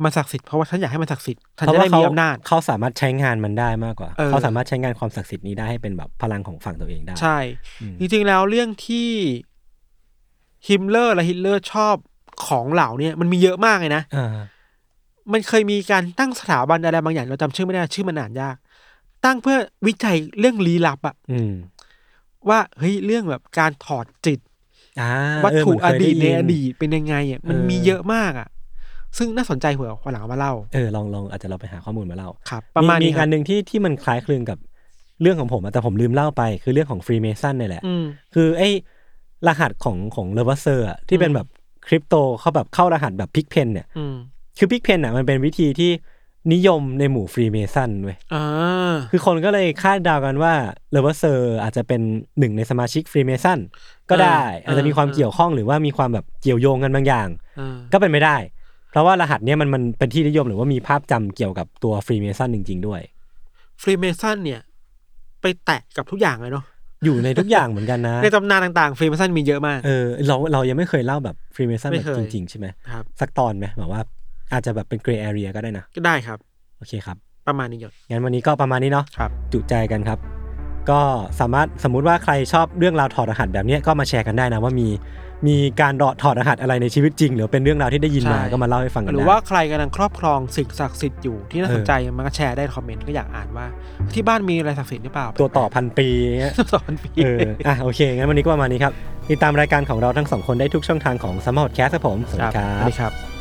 Speaker 3: มันศักดิ์สิทธิ์เพราะว่าฉันอยากให้มันศักดิ์สิทธิ์ฉัน
Speaker 2: เพราะ
Speaker 3: จะ
Speaker 2: ว่า
Speaker 3: ได้
Speaker 2: เขา
Speaker 3: มีอำนาจ
Speaker 2: เขาสามารถใช้งานมันได้มากกว่า
Speaker 3: เออ
Speaker 2: เขาสามารถใช้งานความศักดิ์สิทธิ์นี้ได้ให้เป็นแบบพลังของฝั่งตัวเองได้
Speaker 3: ใช่
Speaker 2: อืม
Speaker 3: จริงๆแล้วเรื่องที่ฮิมเลอร์และฮิตเลอร์ชอบ ของเหล่าเนี่ยมันมีเยอะมากเลยนะ
Speaker 2: อ่า
Speaker 3: มันเคยมีการตั้งสถาบันอะไรบางอย่างเราจำชื่อไม่ได้ชื่อมันอ่านยาก ตั้งเพื่อวิจัยเรื่องลี้ลับอะ
Speaker 2: อืม
Speaker 3: ว่าเฮ้ยเรื่องแบบการถอดจิต
Speaker 2: อ่า
Speaker 3: วัตถุ
Speaker 2: เเห
Speaker 3: อ
Speaker 2: มืนเคย
Speaker 3: ดีตใน
Speaker 2: ยิ
Speaker 3: อดีตเป็นยังไงอะมัน
Speaker 2: เออ
Speaker 3: มีเยอะมากอะ ซึ่งน่าสนใจเผื่อวันหลังเอามาเล่า
Speaker 2: เออลองลองอาจจะเราไปหาข้อมูลมาเล่า
Speaker 3: ครับ ประมาณ
Speaker 2: มี
Speaker 3: นี้
Speaker 2: อีก
Speaker 3: ครั
Speaker 2: อั
Speaker 3: บ
Speaker 2: นหนึ่งที่ที่มันคล้ายคลึงกับเรื่องของผมอะแต่ผมลืมเล่าไป คือเรื่องของฟรีเมซันนี่แหละ
Speaker 3: อืม
Speaker 2: คือไอ้รหัสของของเลเวอร์เซอร์ที่เป็น
Speaker 3: อืม
Speaker 2: แบบ คริปโตเขาแบบเข้ารหัสแบบพิกเพนเนี่ย
Speaker 3: อืม
Speaker 2: คือ pigpen อะมันเป็นวิธีที่นิยมในหมู่ฟรีเมซันเว้ย
Speaker 3: อ่า
Speaker 2: คือคนก็เลยคาดเดากันว่าเลเวอร์เซอร์อาจจะเป็นหนึ่งในสมาชิกฟรีเมซันก็ได้ อาจจะมีความเกี่ยวข้องหรือว่ามีความแบบเกี่ยวโยงกันบางอย่าง
Speaker 3: อ่า
Speaker 2: ก็เป็นไม่ได้ เพราะว่ารหัสเนี้ยมันมันเป็นที่นิยมหรือว่ามีภาพจำเกี่ยวกับตัวฟรีเมซันจริง ๆ ด้วย
Speaker 3: ฟรีเมซันเนี่ย ไปแตะกับทุกอย่างเลยเนาะ
Speaker 2: อยู่ในทุกอย่างเหมือนกันนะ
Speaker 3: ในตำนานต่างๆฟรีเมซันมีเยอะมาก
Speaker 2: เออเราเรายังไม่เคยเล่าแบบฟรีเมซัน
Speaker 3: ไม่
Speaker 2: แบบ
Speaker 3: เคย
Speaker 2: จริงๆใช่ไหม
Speaker 3: ครับ
Speaker 2: สักตอนไหมแบบว่าอาจจะแบบเป็น grey area ก็ได้นะ
Speaker 3: ก็ได้ครับ
Speaker 2: โอเคครับ
Speaker 3: ประมาณนี้หยด
Speaker 2: งั้นวันนี้ก็ประมาณนี้เนาะ
Speaker 3: ครับ
Speaker 2: จุใจกันครับ ก็สามารถสมมุติว่าใครชอบเรื่องราวถอดรหัสแบบเนี้ยก็มาแชร์กันได้นะว่ามี มีการถอดรหัสอะไรในชีวิตจริง หรือเป็นเรื่องราวที่ได้ยินมา
Speaker 3: ใช่
Speaker 2: ก็มาเล่าให้ฟังกัน
Speaker 3: หรือ
Speaker 2: ได้
Speaker 3: ว่าใครกำลังครอบครองสิ่งศักดิ์สิทธิ์อยู่ที่น่า
Speaker 2: เออ
Speaker 3: สนใจมันก็แชร์ได้ในคอมเมนต์ก็อยากอ่านว่า ที่บ้านมีอะไรศักดิ์สิทธิ์หรือเปล่า
Speaker 2: ตัวต่อพันปีเงี้ย
Speaker 3: สอนปี
Speaker 2: เอออะโอเคงั้นวันนี้ก็ประมาณนี้ครับติดตามรายการของเราทั้งสองคนได้ทุกช่องทางของสมาร์ทแคสครับผมสวัส
Speaker 3: ค
Speaker 2: ดี
Speaker 3: รับ
Speaker 2: ครั
Speaker 3: สวัส
Speaker 2: บ
Speaker 3: ดีครับ